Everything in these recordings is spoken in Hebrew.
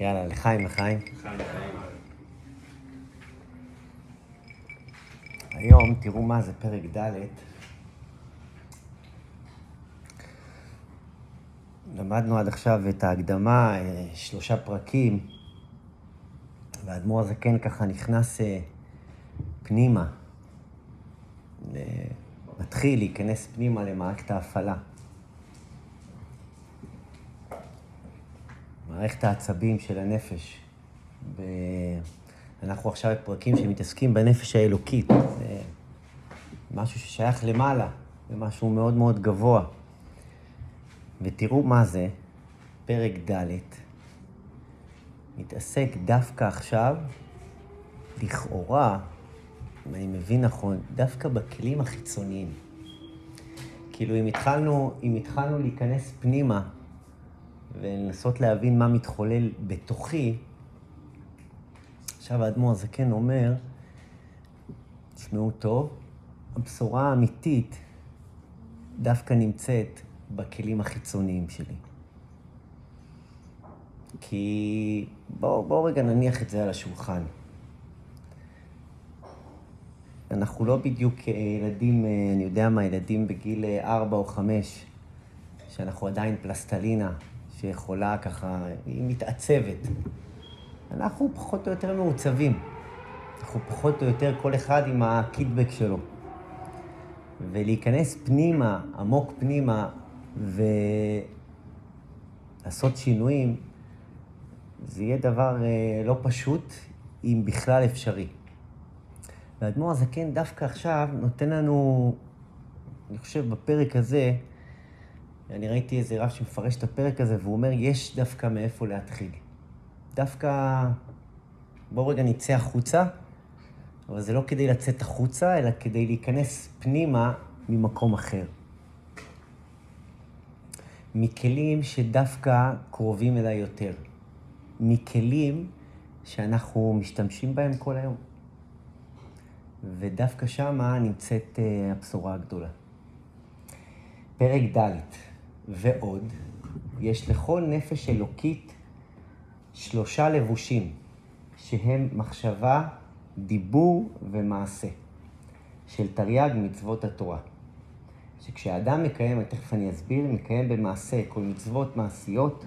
יאללה, לחיים, לחיים. חיים, חיים. היום, תראו מה זה פרק ד'. למדנו עד עכשיו את ההקדמה, אה, שלושה פרקים, והאדמו"ר הזקן ככה נכנס אה, פנימה, ל- מתחיל להיכנס פנימה למערכת ההפעלה. מערכת העצבים של הנפש. ב... אנחנו עכשיו בפרקים שמתעסקים בנפש האלוקית. זה משהו ששייך למעלה, זה משהו מאוד מאוד גבוה. ותראו מה זה, פרק ד', מתעסק דווקא עכשיו, לכאורה, אם אני מבין נכון, דווקא בכלים החיצוניים. כאילו, אם התחלנו, אם התחלנו להיכנס פנימה ולנסות להבין מה מתחולל בתוכי, עכשיו האדמו"ר הזקן אומר, תשמעו טוב, הבשורה האמיתית דווקא נמצאת בכלים החיצוניים שלי. כי בואו בוא רגע נניח את זה על השולחן. אנחנו לא בדיוק אה, ילדים, אה, אני יודע מה, ילדים בגיל אה, ארבע או חמש, שאנחנו עדיין פלסטלינה, שיכולה ככה, היא מתעצבת. אנחנו פחות או יותר מעוצבים. אנחנו פחות או יותר כל אחד עם הקידבק שלו. ולהיכנס פנימה, עמוק פנימה, ולעשות שינויים, זה יהיה דבר אה, לא פשוט, אם בכלל אפשרי. והאדמו"ר הזקן דווקא עכשיו נותן לנו, אני חושב בפרק הזה, אני ראיתי איזה רב שמפרש את הפרק הזה, והוא אומר, יש דווקא מאיפה להתחיל. דווקא, בואו רגע נצא החוצה, אבל זה לא כדי לצאת החוצה, אלא כדי להיכנס פנימה ממקום אחר. מכלים שדווקא קרובים אליי יותר. מכלים שאנחנו משתמשים בהם כל היום. ודווקא שמה נמצאת אה, הבשורה הגדולה. פרק ד' ועוד, יש לכל נפש אלוקית שלושה לבושים, שהם מחשבה, דיבור ומעשה, של תרי"ג מצוות התורה. שכשאדם מקיים, תכף אני אסביר, מקיים במעשה כל מצוות מעשיות,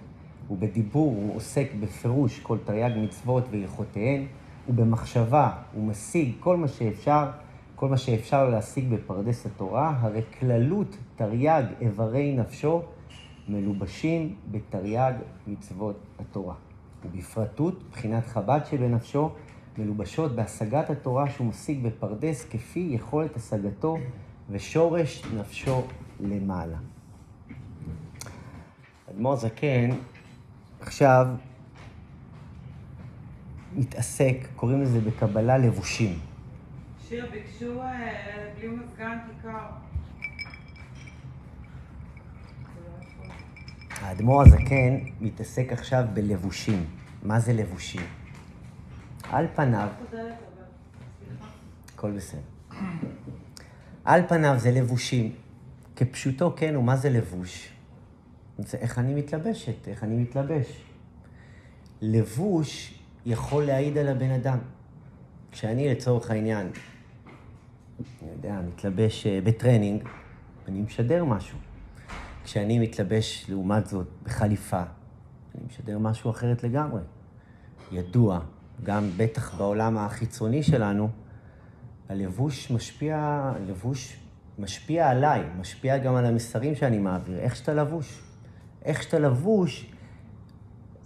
ובדיבור הוא עוסק בפירוש כל תרי"ג מצוות והלכותיהן, ובמחשבה הוא משיג כל מה שאפשר, כל מה שאפשר להשיג בפרדס התורה, הרי כללות תרי"ג איברי נפשו מלובשים בתרי"ג מצוות התורה. ובפרטות, בחינת חב"ד שבנפשו, מלובשות בהשגת התורה שהוא משיג בפרדס כפי יכולת השגתו ושורש נפשו למעלה. אדמו"ר זקן עכשיו מתעסק, קוראים לזה בקבלה לבושים. שיר, ביקשו אה, בלי מזגן כיכר. האדמו"ר הזקן מתעסק עכשיו בלבושים. מה זה לבושים? על פניו. הכל בסדר. על פניו זה לבושים. כפשוטו, כן, ומה זה לבוש? זה איך אני מתלבשת, איך אני מתלבש. לבוש יכול להעיד על הבן אדם. כשאני לצורך העניין, אני יודע, מתלבש אה, בטרנינג, אני משדר משהו. כשאני מתלבש, לעומת זאת, בחליפה, אני משדר משהו אחרת לגמרי. ידוע, גם בטח בעולם החיצוני שלנו, הלבוש משפיע, הלבוש משפיע עליי, משפיע גם על המסרים שאני מעביר, איך שאתה לבוש. איך שאתה לבוש,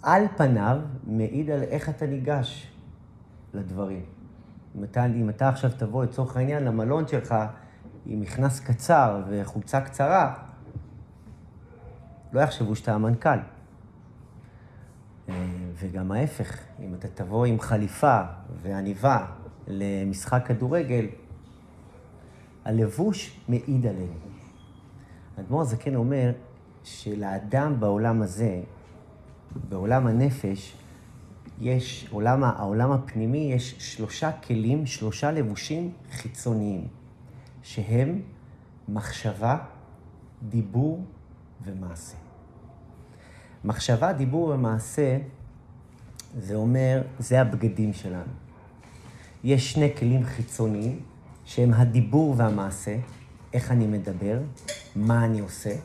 על פניו, מעיד על איך אתה ניגש לדברים. אם אתה, אם אתה עכשיו תבוא לצורך העניין למלון שלך עם מכנס קצר וחולצה קצרה, לא יחשבו שאתה המנכ"ל. אה, וגם ההפך, אם אתה תבוא עם חליפה ועניבה למשחק כדורגל, הלבוש מעיד עלינו. האדמו"ר הזקן אומר שלאדם בעולם הזה, בעולם הנפש, יש, עולם, העולם הפנימי, יש שלושה כלים, שלושה לבושים חיצוניים, שהם מחשבה, דיבור ומעשה. מחשבה, דיבור ומעשה זה אומר, זה הבגדים שלנו. יש שני כלים חיצוניים, שהם הדיבור והמעשה, איך אני מדבר, מה אני עושה,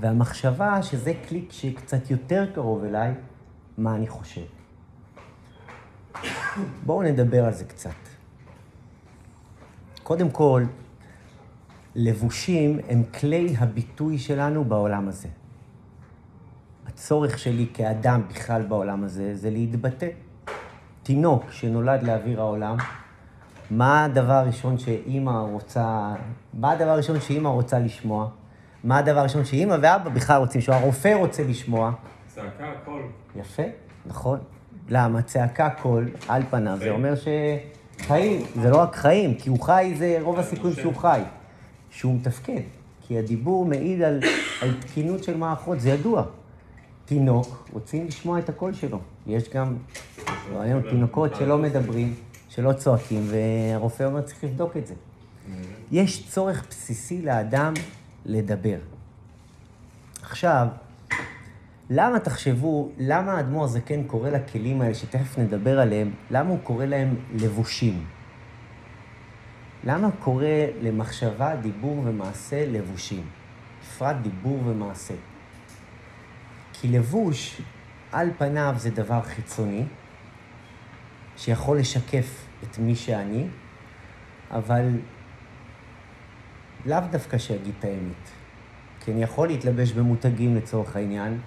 והמחשבה, שזה כלי שקצת יותר קרוב אליי, מה אני חושב. בואו נדבר על זה קצת. קודם כל, לבושים הם כלי הביטוי שלנו בעולם הזה. הצורך שלי כאדם בכלל בעולם הזה זה להתבטא. תינוק שנולד לאוויר העולם, מה הדבר הראשון שאימא רוצה, מה הדבר הראשון שאימא רוצה לשמוע? מה הדבר הראשון שאימא ואבא בכלל רוצים לשמוע? הרופא רוצה לשמוע. צעקה, קול. יפה, נכון. למה? צעקה קול, על פניו, זה אומר שחיים, זה לא רק חיים, כי הוא חי, זה רוב הסיכויים שהוא חי. שהוא מתפקד, כי הדיבור מעיד על, על תקינות של מערכות, זה ידוע. תינוק, רוצים לשמוע את הקול שלו. יש גם, ראינו תינוקות שלא מדברים, שלא צועקים, והרופא אומר, צריך לבדוק את זה. יש צורך בסיסי לאדם לדבר. עכשיו, למה תחשבו, למה האדמו"ר הזקן קורא לכלים האלה, שתכף נדבר עליהם, למה הוא קורא להם לבושים? למה קורא למחשבה, דיבור ומעשה לבושים? בפרט דיבור ומעשה. כי לבוש, על פניו זה דבר חיצוני, שיכול לשקף את מי שאני, אבל לאו דווקא שיגיד את האמת. כי אני יכול להתלבש במותגים לצורך העניין,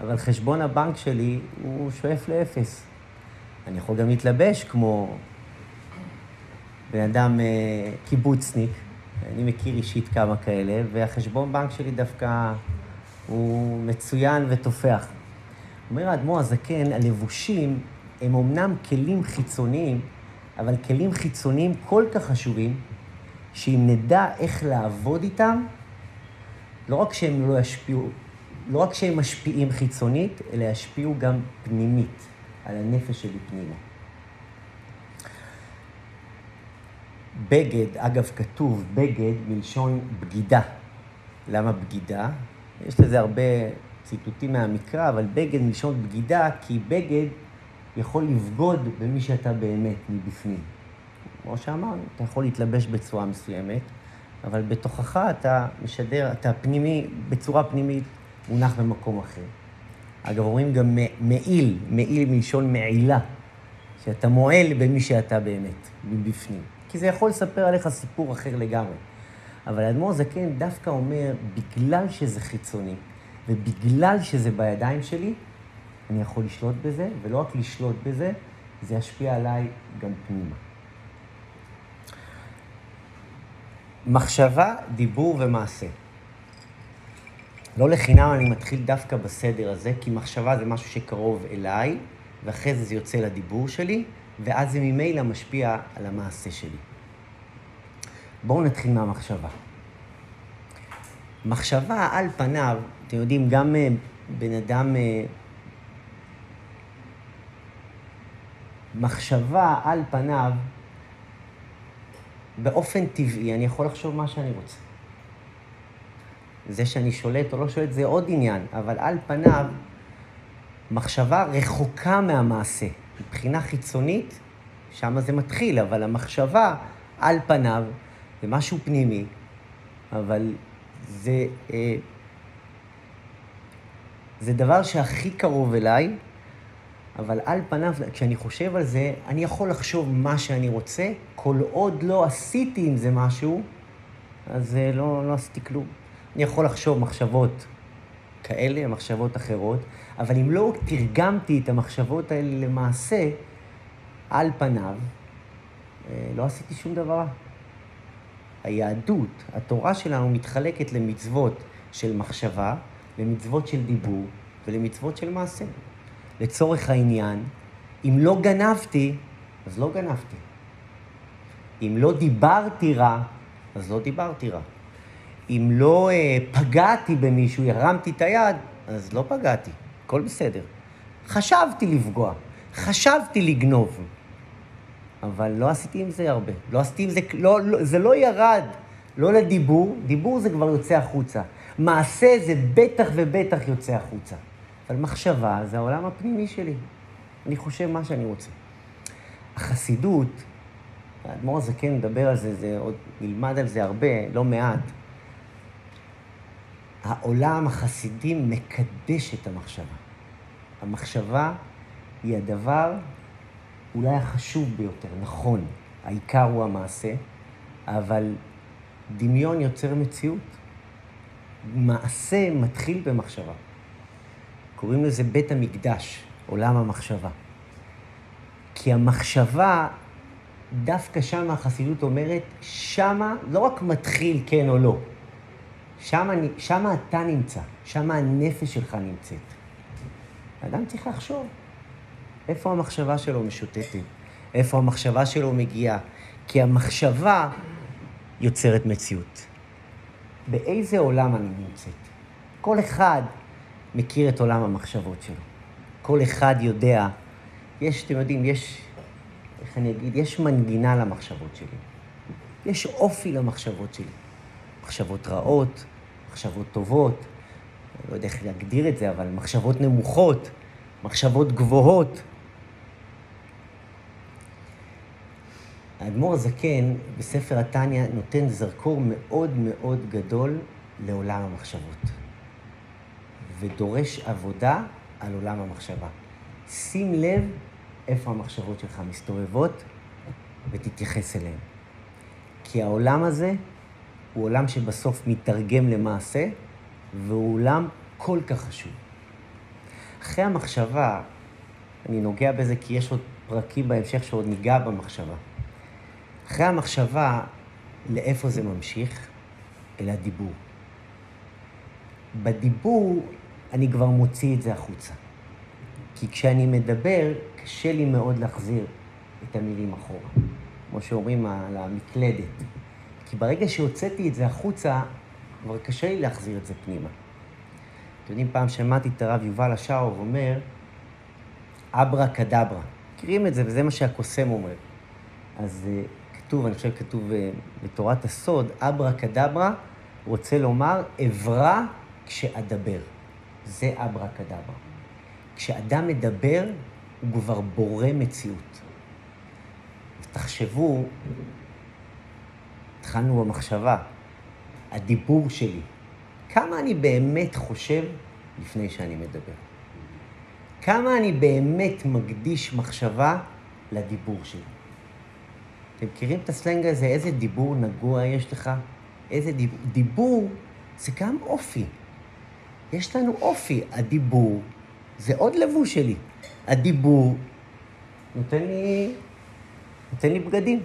אבל חשבון הבנק שלי הוא שואף לאפס. אני יכול גם להתלבש כמו בן אדם אה, קיבוצניק, אני מכיר אישית כמה כאלה, והחשבון בנק שלי דווקא הוא מצוין ותופח. אומר האדמו"ר הזקן, הלבושים הם אמנם כלים חיצוניים, אבל כלים חיצוניים כל כך חשובים, שאם נדע איך לעבוד איתם, לא רק שהם לא ישפיעו, לא רק שהם משפיעים חיצונית, אלא ישפיעו גם פנימית, על הנפש שלי פנימה. בגד, אגב, כתוב בגד מלשון בגידה. למה בגידה? יש לזה הרבה ציטוטים מהמקרא, אבל בגד מלשון בגידה, כי בגד יכול לבגוד במי שאתה באמת מבפנים. כמו שאמרנו, אתה יכול להתלבש בצורה מסוימת, אבל בתוכך אתה משדר, אתה פנימי, בצורה פנימית, מונח במקום אחר. אגב, אומרים גם מעיל, מעיל מלשון מעילה, שאתה מועל במי שאתה באמת, מבפנים. כי זה יכול לספר עליך סיפור אחר לגמרי. אבל האדמו"ר זקן דווקא אומר, בגלל שזה חיצוני, ובגלל שזה בידיים שלי, אני יכול לשלוט בזה, ולא רק לשלוט בזה, זה ישפיע עליי גם פנימה. מחשבה, דיבור ומעשה. לא לחינם אני מתחיל דווקא בסדר הזה, כי מחשבה זה משהו שקרוב אליי, ואחרי זה זה יוצא לדיבור שלי, ואז זה ממילא משפיע על המעשה שלי. בואו נתחיל מהמחשבה. מחשבה על פניו, אתם יודעים, גם אה, בן אדם... אה, מחשבה על פניו, באופן טבעי, אני יכול לחשוב מה שאני רוצה. זה שאני שולט או לא שולט זה עוד עניין, אבל על פניו, מחשבה רחוקה מהמעשה. מבחינה חיצונית, שם זה מתחיל, אבל המחשבה על פניו זה משהו פנימי, אבל זה, אה, זה דבר שהכי קרוב אליי, אבל על פניו, כשאני חושב על זה, אני יכול לחשוב מה שאני רוצה, כל עוד לא עשיתי עם זה משהו, אז אה, לא, לא עשיתי כלום. אני יכול לחשוב מחשבות כאלה, מחשבות אחרות, אבל אם לא תרגמתי את המחשבות האלה למעשה, על פניו, אה, לא עשיתי שום דבר. היהדות, התורה שלנו מתחלקת למצוות של מחשבה, למצוות של דיבור ולמצוות של מעשה. לצורך העניין, אם לא גנבתי, אז לא גנבתי. אם לא דיברתי רע, אז לא דיברתי רע. אם לא אה, פגעתי במישהו, הרמתי את היד, אז לא פגעתי, הכל בסדר. חשבתי לפגוע, חשבתי לגנוב, אבל לא עשיתי עם זה הרבה. לא עשיתי עם זה, לא, לא, זה לא ירד, לא לדיבור, דיבור זה כבר יוצא החוצה. מעשה זה בטח ובטח יוצא החוצה. אבל מחשבה זה העולם הפנימי שלי. אני חושב מה שאני רוצה. החסידות, האדמו"ר הזקן מדבר על זה, זה עוד נלמד על זה הרבה, לא מעט. העולם החסידי מקדש את המחשבה. המחשבה היא הדבר אולי החשוב ביותר, נכון, העיקר הוא המעשה, אבל דמיון יוצר מציאות. מעשה מתחיל במחשבה. קוראים לזה בית המקדש, עולם המחשבה. כי המחשבה, דווקא שם החסידות אומרת, שמה לא רק מתחיל כן או לא, שמה, שמה אתה נמצא, שמה הנפש שלך נמצאת. האדם צריך לחשוב איפה המחשבה שלו משוטטת, איפה המחשבה שלו מגיעה, כי המחשבה יוצרת מציאות. באיזה עולם אני נמצאת? כל אחד מכיר את עולם המחשבות שלו. כל אחד יודע, יש, אתם יודעים, יש, איך אני אגיד, יש מנגינה למחשבות שלי. יש אופי למחשבות שלי. מחשבות רעות, מחשבות טובות, לא יודע איך להגדיר את זה, אבל מחשבות נמוכות, מחשבות גבוהות. האדמו"ר הזקן בספר התניא נותן זרקור מאוד מאוד גדול לעולם המחשבות, ודורש עבודה על עולם המחשבה. שים לב איפה המחשבות שלך מסתובבות ותתייחס אליהן. כי העולם הזה הוא עולם שבסוף מתרגם למעשה, והוא עולם כל כך חשוב. אחרי המחשבה, אני נוגע בזה כי יש עוד פרקים בהמשך שעוד ניגע במחשבה. אחרי המחשבה, לאיפה זה ממשיך? אל הדיבור. בדיבור אני כבר מוציא את זה החוצה. כי כשאני מדבר, קשה לי מאוד להחזיר את המילים אחורה. כמו שאומרים על המקלדת. כי ברגע שהוצאתי את זה החוצה, כבר קשה לי להחזיר את זה פנימה. אתם יודעים, פעם שמעתי את הרב יובל השאוב אומר, אברה כדברה. מכירים את זה, וזה מה שהקוסם אומר. אז uh, כתוב, אני חושב כתוב uh, בתורת הסוד, אברה כדברה רוצה לומר, אברא כשאדבר. זה אברה כדברה. כשאדם מדבר, הוא כבר בורא מציאות. תחשבו, התחלנו במחשבה, הדיבור שלי, כמה אני באמת חושב לפני שאני מדבר? כמה אני באמת מקדיש מחשבה לדיבור שלי? אתם מכירים את הסלנג הזה? איזה דיבור נגוע יש לך? איזה דיבור? דיבור זה גם אופי. יש לנו אופי. הדיבור זה עוד לבוש שלי. הדיבור נותן לי, נותן לי בגדים.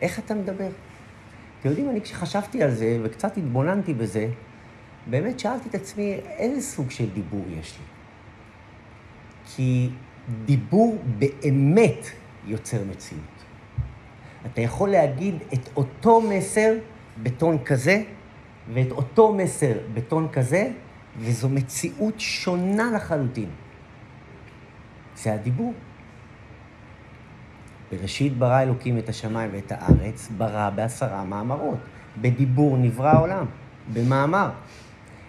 איך אתה מדבר? אתם יודעים, אני כשחשבתי על זה וקצת התבוננתי בזה, באמת שאלתי את עצמי איזה סוג של דיבור יש לי. כי דיבור באמת יוצר מציאות. אתה יכול להגיד את אותו מסר בטון כזה, ואת אותו מסר בטון כזה, וזו מציאות שונה לחלוטין. זה הדיבור. בראשית ברא אלוקים את השמיים ואת הארץ, ברא בעשרה מאמרות. בדיבור נברא העולם, במאמר.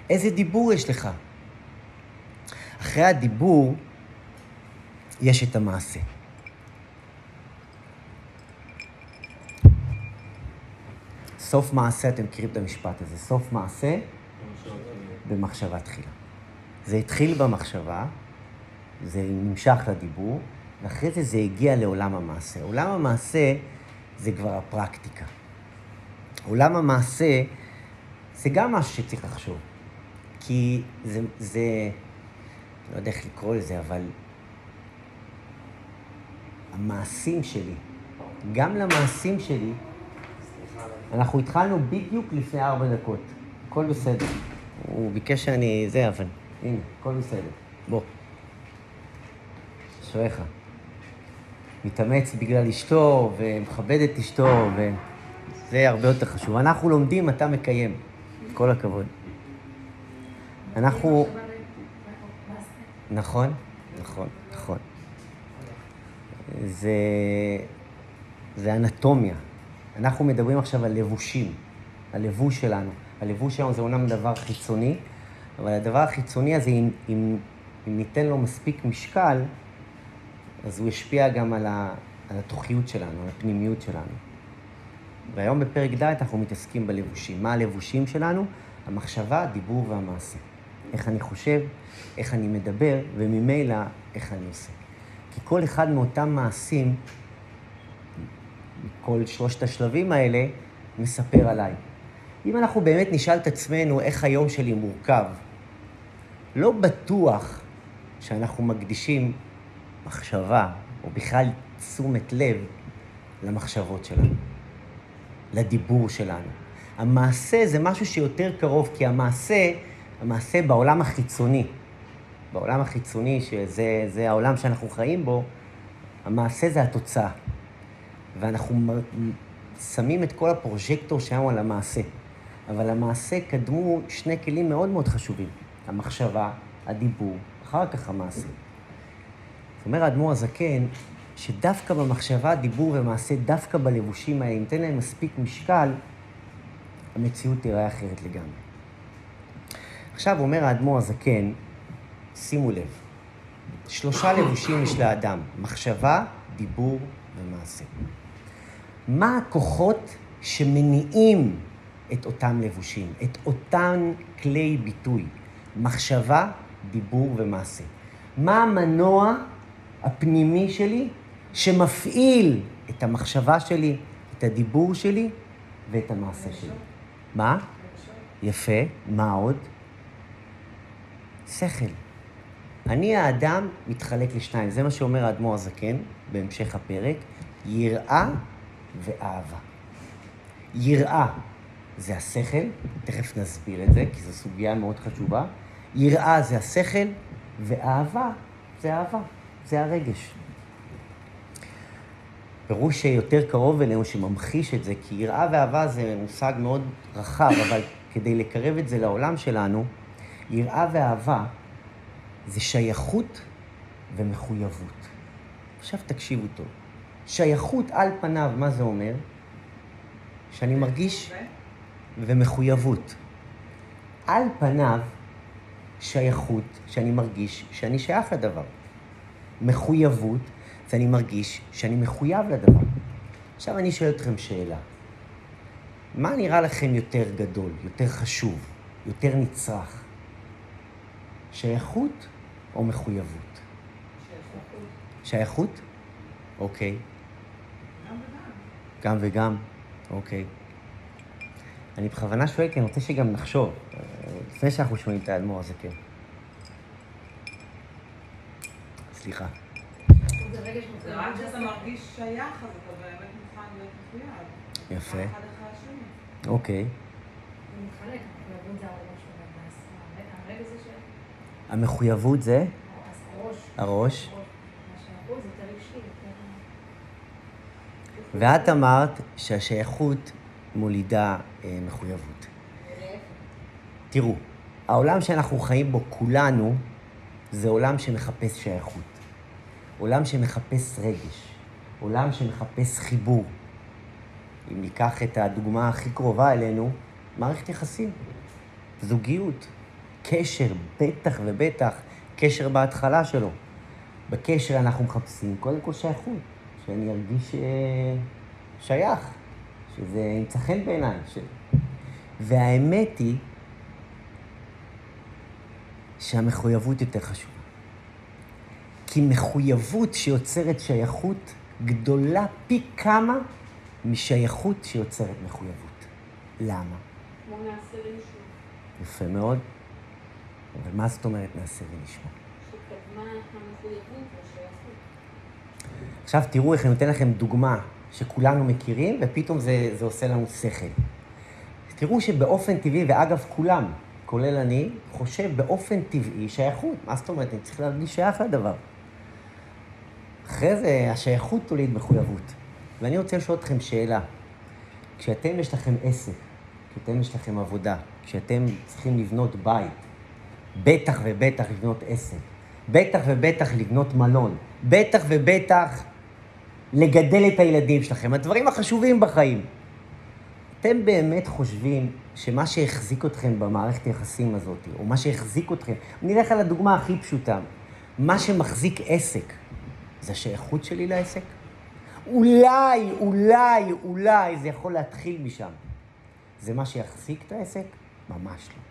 איזה דיבור יש לך? אחרי הדיבור יש את המעשה. סוף מעשה, אתם מכירים את המשפט הזה, סוף מעשה במחשבה תחילה. זה התחיל במחשבה, זה נמשך לדיבור, ואחרי זה זה הגיע לעולם המעשה. עולם המעשה זה כבר הפרקטיקה. עולם המעשה זה גם משהו שצריך לחשוב. כי זה, זה, לא יודע איך לקרוא לזה, אבל המעשים שלי, גם למעשים שלי, אנחנו התחלנו בדיוק לפני ארבע דקות. הכל בסדר. הוא ביקש שאני... זה, אבל... הנה, הכל בסדר. בוא. אשריך. מתאמץ בגלל אשתו, ומכבד את אשתו, וזה הרבה יותר חשוב. אנחנו לומדים, אתה מקיים. כל הכבוד. אנחנו... נכון, נכון, נכון. זה, זה אנטומיה. אנחנו מדברים עכשיו על לבושים, הלבוש שלנו. הלבוש שלנו זה אומנם דבר חיצוני, אבל הדבר החיצוני הזה, אם, אם, אם ניתן לו מספיק משקל, אז הוא השפיע גם על, ה, על התוכיות שלנו, על הפנימיות שלנו. והיום בפרק ד' אנחנו מתעסקים בלבושים. מה הלבושים שלנו? המחשבה, הדיבור והמעשה. איך אני חושב, איך אני מדבר, וממילא איך אני עושה. כי כל אחד מאותם מעשים, כל שלושת השלבים האלה, מספר עליי. אם אנחנו באמת נשאל את עצמנו איך היום שלי מורכב, לא בטוח שאנחנו מקדישים מחשבה, או בכלל תשומת לב, למחשבות שלנו, לדיבור שלנו. המעשה זה משהו שיותר קרוב, כי המעשה, המעשה בעולם החיצוני, בעולם החיצוני, שזה העולם שאנחנו חיים בו, המעשה זה התוצאה. ואנחנו שמים את כל הפרוז'קטור שלנו על המעשה. אבל המעשה קדמו שני כלים מאוד מאוד חשובים, המחשבה, הדיבור, אחר כך המעשה. אומר האדמו"ר הזקן, שדווקא במחשבה, דיבור ומעשה, דווקא בלבושים האלה, אם ניתן להם מספיק משקל, המציאות תראה אחרת לגמרי. עכשיו אומר האדמו"ר הזקן, שימו לב, שלושה לבושים יש לאדם, מחשבה, דיבור ומעשה. מה הכוחות שמניעים את אותם לבושים, את אותם כלי ביטוי, מחשבה, דיבור ומעשה? מה המנוע הפנימי שלי שמפעיל את המחשבה שלי, את הדיבור שלי ואת המעשה שלי? מה? יפה, מה עוד? שכל. אני האדם מתחלק לשניים, זה מה שאומר האדמו"ר הזקן בהמשך הפרק, יראה ואהבה. יראה זה השכל, תכף נסביר את זה, כי זו סוגיה מאוד חשובה. יראה זה השכל, ואהבה זה אהבה, זה הרגש. פירוש שיותר קרוב אלינו, שממחיש את זה, כי יראה ואהבה זה מושג מאוד רחב, אבל כדי לקרב את זה לעולם שלנו, יראה ואהבה זה שייכות ומחויבות. עכשיו תקשיבו טוב. שייכות על פניו, מה זה אומר? שאני מרגיש... ומחויבות. על פניו, שייכות, שאני מרגיש שאני שייך לדבר. מחויבות, זה אני מרגיש שאני מחויב לדבר. עכשיו אני שואל אתכם שאלה. מה נראה לכם יותר גדול, יותר חשוב, יותר נצרך? שייכות או מחויבות? שייכות. שייכות? אוקיי. גם וגם. גם וגם? אוקיי. אני בכוונה שואל, כי אני רוצה שגם נחשוב, לפני שאנחנו שומעים את האדמו"ר הזה, כן. סליחה. זה. רק כשאתה מרגיש שייך, אז אתה באמת מוכן להיות מחויב. יפה. אוקיי. המחויבות זה הראש. ואת אמרת שהשייכות מולידה אה, מחויבות. תראו, העולם שאנחנו חיים בו כולנו, זה עולם שמחפש שייכות. עולם שמחפש רגש. עולם שמחפש חיבור. אם ניקח את הדוגמה הכי קרובה אלינו, מערכת יחסים, זוגיות, קשר, בטח ובטח, קשר בהתחלה שלו. בקשר אנחנו מחפשים קודם כל שייכות, שאני ארגיש אה, שייך, שזה ימצא חן בעיניי. ש... והאמת היא שהמחויבות יותר חשובה. כי מחויבות שיוצרת שייכות גדולה פי כמה משייכות שיוצרת מחויבות. למה? כמו נעשה למישהו יפה מאוד. אבל מה זאת אומרת נעשה ונשמע? שקדמה המחויבות והשייכות. עכשיו תראו איך אני נותן לכם דוגמה שכולנו מכירים, ופתאום זה, זה עושה לנו שכל. תראו שבאופן טבעי, ואגב כולם, כולל אני, חושב באופן טבעי שייכות. מה זאת אומרת? אני צריך להרגיש שייך לדבר. אחרי זה השייכות תוליד מחויבות. ואני רוצה לשאול אתכם שאלה. כשאתם יש לכם עסק, כשאתם יש לכם עבודה, כשאתם צריכים לבנות בית, בטח ובטח לבנות עסק, בטח ובטח לבנות מלון, בטח ובטח לגדל את הילדים שלכם, הדברים החשובים בחיים. אתם באמת חושבים שמה שהחזיק אתכם במערכת היחסים הזאת, או מה שהחזיק אתכם, נלך על הדוגמה הכי פשוטה, מה שמחזיק עסק, זה השייכות שלי לעסק? אולי, אולי, אולי זה יכול להתחיל משם. זה מה שיחזיק את העסק? ממש לא.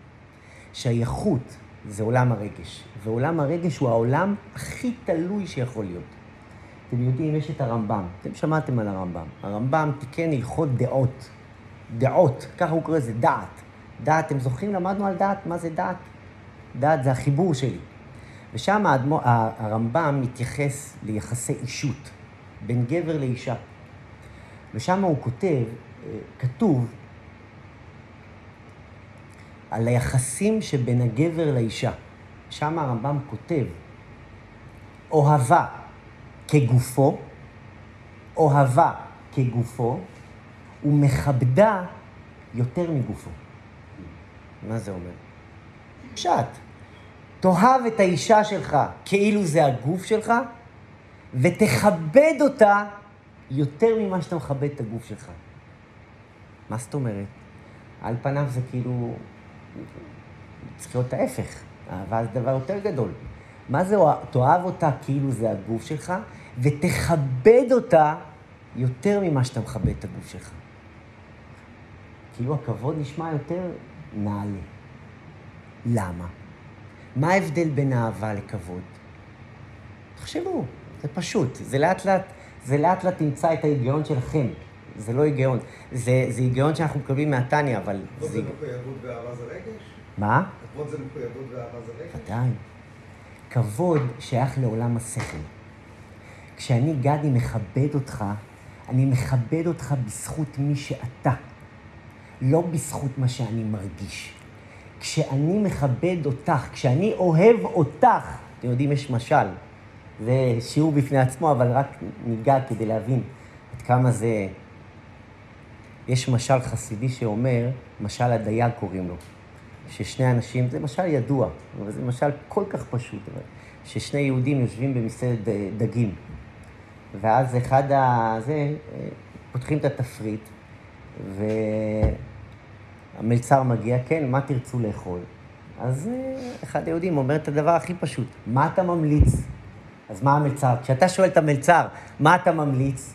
שייכות זה עולם הרגש, ועולם הרגש הוא העולם הכי תלוי שיכול להיות. אתם יודעים, יש את הרמב"ם, אתם שמעתם על הרמב"ם. הרמב"ם תיקן הלכות דעות. דעות, ככה הוא קורא לזה, דעת. דעת, אתם זוכרים? למדנו על דעת, מה זה דעת? דעת זה החיבור שלי. ושם האדמו, הרמב"ם מתייחס ליחסי אישות בין גבר לאישה. ושם הוא כותב, אה, כתוב על היחסים שבין הגבר לאישה. שם הרמב"ם כותב, אוהבה כגופו, אוהבה כגופו, ומכבדה יותר מגופו. מה זה אומר? פשט. תאהב את האישה שלך כאילו זה הגוף שלך, ותכבד אותה יותר ממה שאתה מכבד את הגוף שלך. מה זאת אומרת? על פניו זה כאילו... צריך להיות ההפך. אהבה זה דבר יותר גדול. מה זה תאהב אותה כאילו זה הגוף שלך, ותכבד אותה יותר ממה שאתה מכבד את הגוף שלך. כאילו הכבוד נשמע יותר נעלה. למה? מה ההבדל בין אהבה לכבוד? תחשבו, זה פשוט. זה לאט לאט, זה לאט לאט תמצא את ההיגיון שלכם. זה לא היגיון. זה, זה היגיון שאנחנו מקבלים מהטניה, אבל... כבוד זה מחויבות ואהבה זה רגש? מה? כבוד זה מחויבות ואהבה זה רגש? ודאי. כבוד שייך לעולם השכל. כשאני, גדי, מכבד אותך, אני מכבד אותך בזכות מי שאתה, לא בזכות מה שאני מרגיש. כשאני מכבד אותך, כשאני אוהב אותך, אתם יודעים, יש משל, זה שיעור בפני עצמו, אבל רק ניגע כדי להבין עד כמה זה... יש משל חסידי שאומר, משל הדייג קוראים לו, ששני אנשים, זה משל ידוע, אבל זה משל כל כך פשוט, ששני יהודים יושבים במסעדת דגים, ואז אחד הזה, פותחים את התפריט, והמלצר מגיע, כן, מה תרצו לאכול? אז אחד היהודים אומר את הדבר הכי פשוט, מה אתה ממליץ? אז מה המלצר? כשאתה שואל את המלצר, מה אתה ממליץ?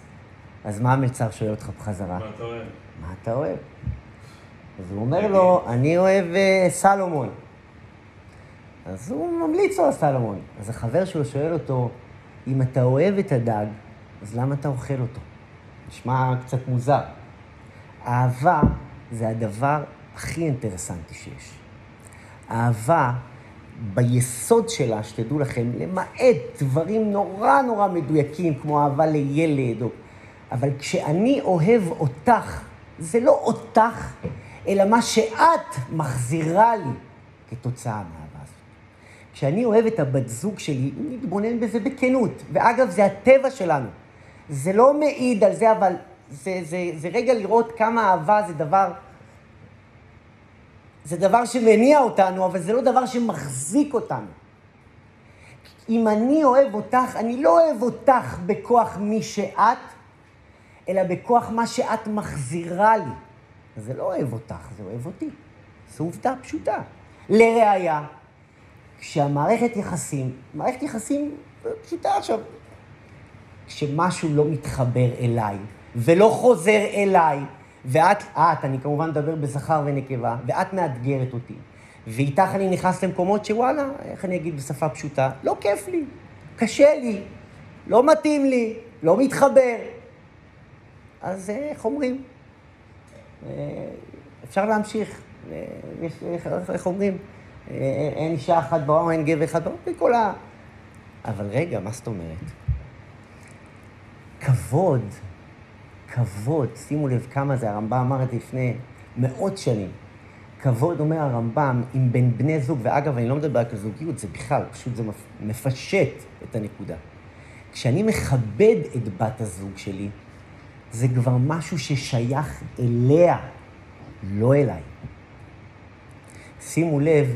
אז מה המלצר שואל אותך בחזרה? מה אתה אוהב? מה אתה אוהב? אז הוא אומר לו, אני אוהב uh, סלומון. אז הוא ממליץ לו על סלומון. אז החבר שלו שואל אותו, אם אתה אוהב את הדג, אז למה אתה אוכל אותו? נשמע קצת מוזר. אהבה זה הדבר הכי אינטרסנטי שיש. אהבה, ביסוד שלה, שתדעו לכם, למעט דברים נורא נורא מדויקים, כמו אהבה לילד. אבל כשאני אוהב אותך, זה לא אותך, אלא מה שאת מחזירה לי כתוצאה מהאהבה הזאת. כשאני אוהב את הבת זוג שלי, מתבונן בזה בכנות. ואגב, זה הטבע שלנו. זה לא מעיד על זה, אבל זה, זה, זה רגע לראות כמה אהבה זה דבר... זה דבר שמניע אותנו, אבל זה לא דבר שמחזיק אותנו. אם אני אוהב אותך, אני לא אוהב אותך בכוח מי שאת, אלא בכוח מה שאת מחזירה לי. זה לא אוהב אותך, זה אוהב אותי. זו עובדה פשוטה. לראיה, כשהמערכת יחסים, מערכת יחסים פשוטה עכשיו, כשמשהו לא מתחבר אליי ולא חוזר אליי, ואת, את, אני כמובן מדבר בזכר ונקבה, ואת מאתגרת אותי, ואיתך אני נכנס למקומות שוואלה, איך אני אגיד בשפה פשוטה? לא כיף לי, קשה לי, לא מתאים לי, לא מתחבר. אז איך אומרים? אפשר להמשיך. יש, איך, איך אומרים? אין אישה אחת בעולם, אין גבר אחד בעולם, וכל ה... אבל רגע, מה זאת אומרת? כבוד, כבוד, שימו לב כמה זה, הרמב"ם אמר את זה לפני מאות שנים. כבוד, אומר הרמב"ם, אם בין בני זוג, ואגב, אני לא מדבר רק על זוגיות, זה בכלל, פשוט זה מפשט את הנקודה. כשאני מכבד את בת הזוג שלי, זה כבר משהו ששייך אליה, לא אליי. שימו לב,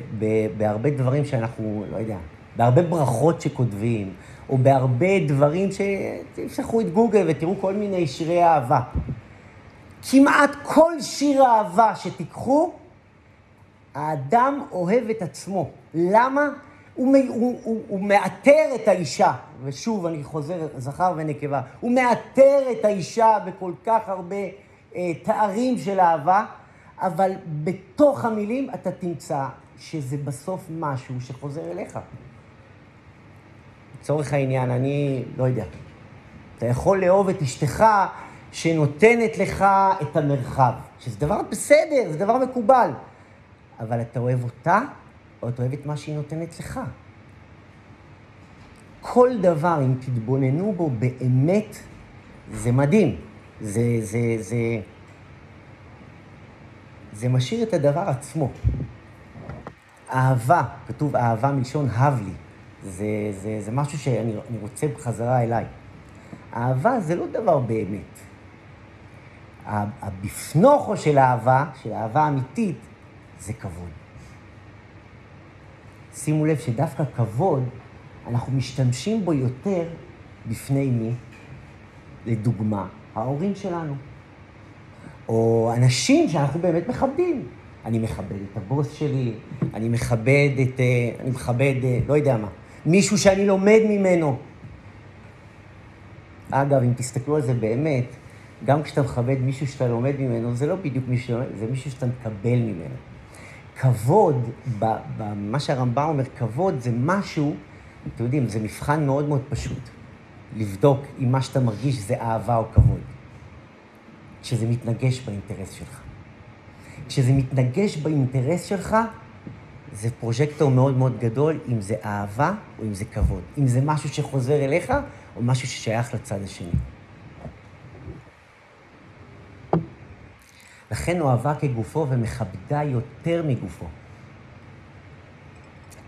בהרבה דברים שאנחנו, לא יודע, בהרבה ברכות שכותבים, או בהרבה דברים ש... תפתחו את גוגל ותראו כל מיני שירי אהבה. כמעט כל שיר אהבה שתיקחו, האדם אוהב את עצמו. למה? הוא, הוא, הוא, הוא מאתר את האישה, ושוב, אני חוזר, זכר ונקבה, הוא מאתר את האישה בכל כך הרבה אה, תארים של אהבה, אבל בתוך המילים אתה תמצא שזה בסוף משהו שחוזר אליך. לצורך העניין, אני לא יודע, אתה יכול לאהוב את אשתך שנותנת לך את המרחב, שזה דבר בסדר, זה דבר מקובל, אבל אתה אוהב אותה, או אתה אוהב את מה שהיא נותנת לך. כל דבר, אם תתבוננו בו באמת, זה מדהים. זה, זה, זה, זה משאיר את הדבר עצמו. אהבה, כתוב אהבה מלשון הב לי. זה, זה, זה משהו שאני אני רוצה בחזרה אליי. אהבה זה לא דבר באמת. הבפנוכו של אהבה, של אהבה אמיתית, זה כבוד. שימו לב שדווקא כבוד, אנחנו משתמשים בו יותר בפני מי? לדוגמה, ההורים שלנו. או אנשים שאנחנו באמת מכבדים. אני מכבד את הבוס שלי, אני מכבד את... אה, אני מכבד, אה, לא יודע מה, מישהו שאני לומד ממנו. אגב, אם תסתכלו על זה באמת, גם כשאתה מכבד מישהו שאתה לומד ממנו, זה לא בדיוק מישהו שלומד, זה מישהו שאתה מקבל ממנו. כבוד, במה שהרמב"ם אומר, כבוד זה משהו, אתם יודעים, זה מבחן מאוד מאוד פשוט. לבדוק אם מה שאתה מרגיש זה אהבה או כבוד. כשזה מתנגש באינטרס שלך. כשזה מתנגש באינטרס שלך, זה פרוז'קטור מאוד מאוד גדול, אם זה אהבה או אם זה כבוד. אם זה משהו שחוזר אליך, או משהו ששייך לצד השני. לכן אוהבה כגופו ומכבדה יותר מגופו.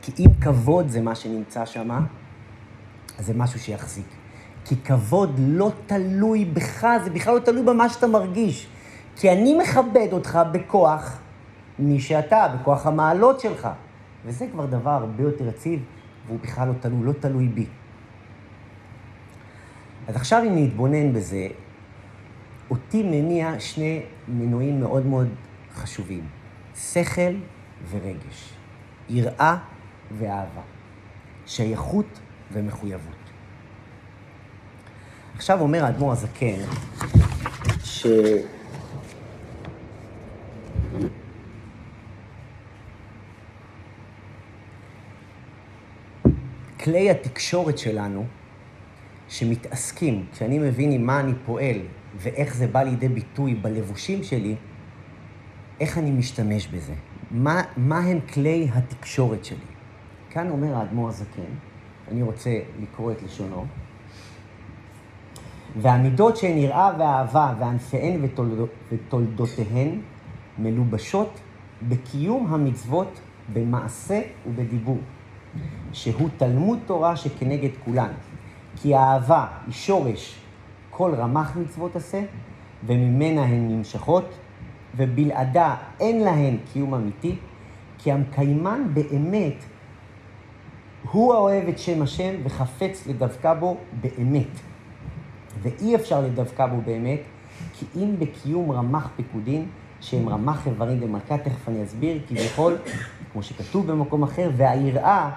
כי אם כבוד זה מה שנמצא שם, אז זה משהו שיחזיק. כי כבוד לא תלוי בך, זה בכלל לא תלוי במה שאתה מרגיש. כי אני מכבד אותך בכוח מי שאתה, בכוח המעלות שלך. וזה כבר דבר הרבה יותר יציב, והוא בכלל לא תלוי, לא תלוי בי. אז עכשיו אם נתבונן בזה, אותי מניע שני מנועים מאוד מאוד חשובים, שכל ורגש, יראה ואהבה, שייכות ומחויבות. עכשיו אומר האדמו"ר הזקן, ש... כלי התקשורת שלנו, שמתעסקים, כשאני מבין עם מה אני פועל ואיך זה בא לידי ביטוי בלבושים שלי, איך אני משתמש בזה? מה, מה הם כלי התקשורת שלי? כאן אומר האדמו"ר הזקן, אני רוצה לקרוא את לשונו, והמידות שהן יראה ואהבה וענפיהן ותולדות, ותולדותיהן מלובשות בקיום המצוות במעשה ובדיבור, שהוא תלמוד תורה שכנגד כולן. כי האהבה היא שורש כל רמ"ח מצוות עשה, וממנה הן נמשכות, ובלעדה אין להן קיום אמיתי, כי המקיימן באמת הוא האוהב את שם השם וחפץ לדבקה בו באמת. ואי אפשר לדבקה בו באמת, כי אם בקיום רמ"ח פקודין, שהם רמ"ח איברים במלכה, תכף אני אסביר, כביכול, כמו שכתוב במקום אחר, והיראה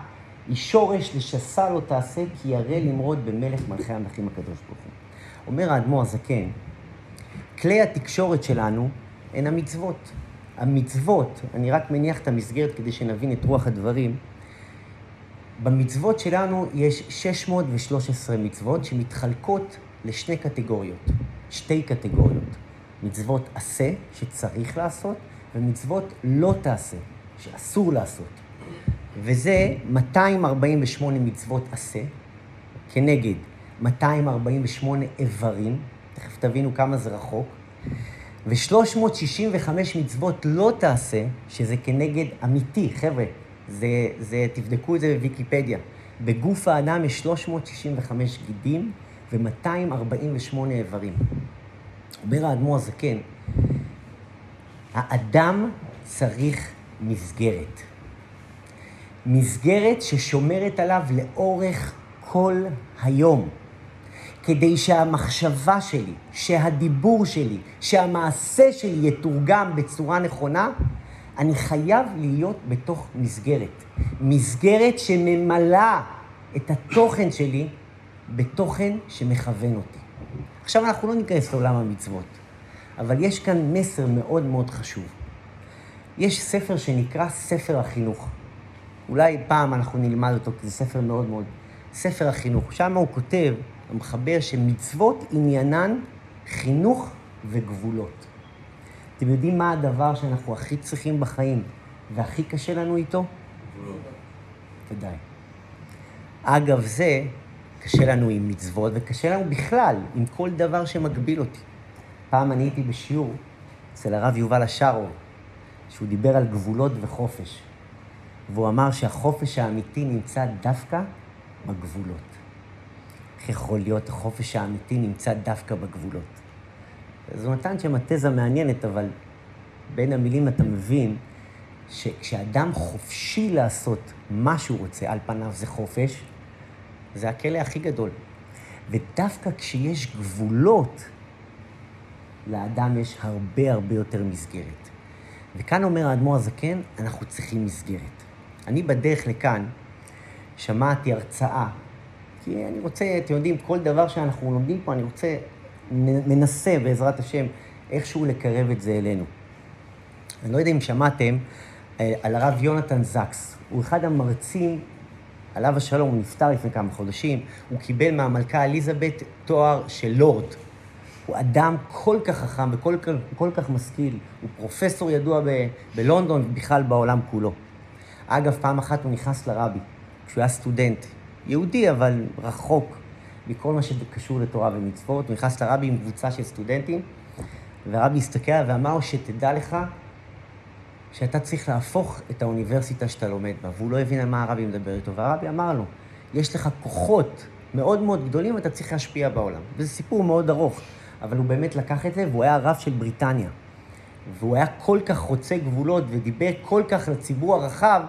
היא שורש לשסה לא תעשה, כי ירא למרוד במלך מלכי המלכים הקדוש ברוך הוא. אומר האדמו"ר הזקן, כלי התקשורת שלנו הן המצוות. המצוות, אני רק מניח את המסגרת כדי שנבין את רוח הדברים, במצוות שלנו יש 613 מצוות שמתחלקות לשני קטגוריות, שתי קטגוריות. מצוות עשה, שצריך לעשות, ומצוות לא תעשה, שאסור לעשות. וזה 248 מצוות עשה, כנגד 248 איברים, תכף תבינו כמה זה רחוק, ו-365 מצוות לא תעשה, שזה כנגד אמיתי, חבר'ה, זה, זה, תבדקו את זה בוויקיפדיה. בגוף האדם יש 365 גידים ו-248 איברים. אומר האדמו"ר הזקן, האדם צריך מסגרת. מסגרת ששומרת עליו לאורך כל היום. כדי שהמחשבה שלי, שהדיבור שלי, שהמעשה שלי יתורגם בצורה נכונה, אני חייב להיות בתוך מסגרת. מסגרת שממלאה את התוכן שלי בתוכן שמכוון אותי. עכשיו אנחנו לא ניכנס לעולם המצוות, אבל יש כאן מסר מאוד מאוד חשוב. יש ספר שנקרא ספר החינוך. אולי פעם אנחנו נלמד אותו, כי זה ספר מאוד מאוד... ספר החינוך. שם הוא כותב, המחבר, שמצוות עניינן חינוך וגבולות. אתם יודעים מה הדבר שאנחנו הכי צריכים בחיים והכי קשה לנו איתו? ודאי. אגב זה, קשה לנו עם מצוות וקשה לנו בכלל עם כל דבר שמגביל אותי. פעם אני הייתי בשיעור אצל הרב יובל השארוב, שהוא דיבר על גבולות וחופש. והוא אמר שהחופש האמיתי נמצא דווקא בגבולות. איך יכול להיות החופש האמיתי נמצא דווקא בגבולות? הוא נתן שם תזה מעניינת, אבל בין המילים אתה מבין שכשאדם חופשי לעשות מה שהוא רוצה, על פניו זה חופש, זה הכלא הכי גדול. ודווקא כשיש גבולות, לאדם יש הרבה הרבה יותר מסגרת. וכאן אומר האדמו"ר הזקן, אנחנו צריכים מסגרת. אני בדרך לכאן שמעתי הרצאה, כי אני רוצה, אתם יודעים, כל דבר שאנחנו לומדים פה, אני רוצה, מנסה בעזרת השם, איכשהו לקרב את זה אלינו. אני לא יודע אם שמעתם אה, על הרב יונתן זקס. הוא אחד המרצים, עליו השלום, הוא נפטר לפני כמה חודשים, הוא קיבל מהמלכה אליזבת תואר של לורד. הוא אדם כל כך חכם וכל כל כך משכיל, הוא פרופסור ידוע ב- בלונדון ובכלל בעולם כולו. אגב, פעם אחת הוא נכנס לרבי, כשהוא היה סטודנט, יהודי אבל רחוק מכל מה שקשור לתורה ומצוות, הוא נכנס לרבי עם קבוצה של סטודנטים, והרבי הסתכל ואמר שתדע לך שאתה צריך להפוך את האוניברסיטה שאתה לומד בה, והוא לא הבין על מה הרבי מדבר איתו, והרבי אמר לו, יש לך כוחות מאוד מאוד גדולים, ואתה צריך להשפיע בעולם. וזה סיפור מאוד ארוך, אבל הוא באמת לקח את זה, והוא היה הרב של בריטניה. והוא היה כל כך חוצה גבולות ודיבר כל כך לציבור הרחב,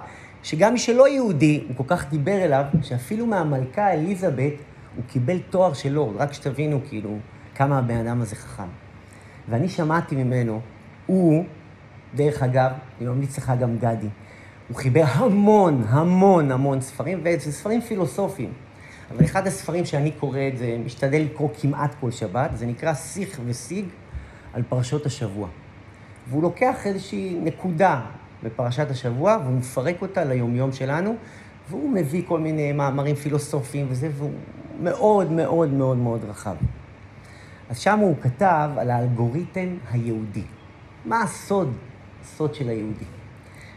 שגם מי שלא יהודי, הוא כל כך דיבר אליו, שאפילו מהמלכה אליזבת הוא קיבל תואר של לורד, רק שתבינו כאילו כמה הבן אדם הזה חכם. ואני שמעתי ממנו, הוא, דרך אגב, אני ממליץ לך גם גדי, הוא חיבר המון, המון, המון ספרים, וזה ספרים פילוסופיים. אבל אחד הספרים שאני קורא את זה, משתדל לקרוא כמעט כל שבת, זה נקרא שיח וסיג על פרשות השבוע. והוא לוקח איזושהי נקודה בפרשת השבוע, והוא מפרק אותה ליומיום שלנו, והוא מביא כל מיני מאמרים פילוסופיים וזה, והוא מאוד מאוד מאוד מאוד רחב. אז שם הוא כתב על האלגוריתם היהודי. מה הסוד, הסוד של היהודי?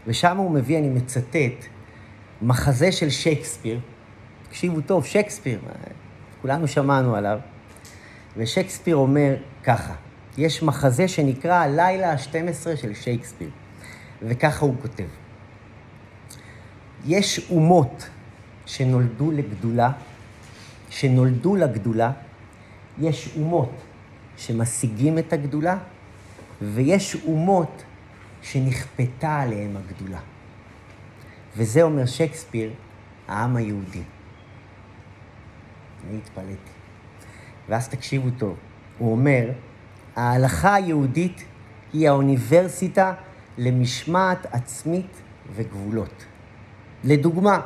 ושם הוא מביא, אני מצטט, מחזה של שייקספיר, תקשיבו טוב, שייקספיר, כולנו שמענו עליו, ושייקספיר אומר ככה, יש מחזה שנקרא הלילה ה-12 של שייקספיר, וככה הוא כותב. יש אומות שנולדו לגדולה, שנולדו לגדולה, יש אומות שמשיגים את הגדולה, ויש אומות שנכפתה עליהם הגדולה. וזה אומר שייקספיר, העם היהודי. אני התפלאתי. ואז תקשיבו טוב, הוא אומר, ההלכה היהודית היא האוניברסיטה למשמעת עצמית וגבולות. לדוגמה,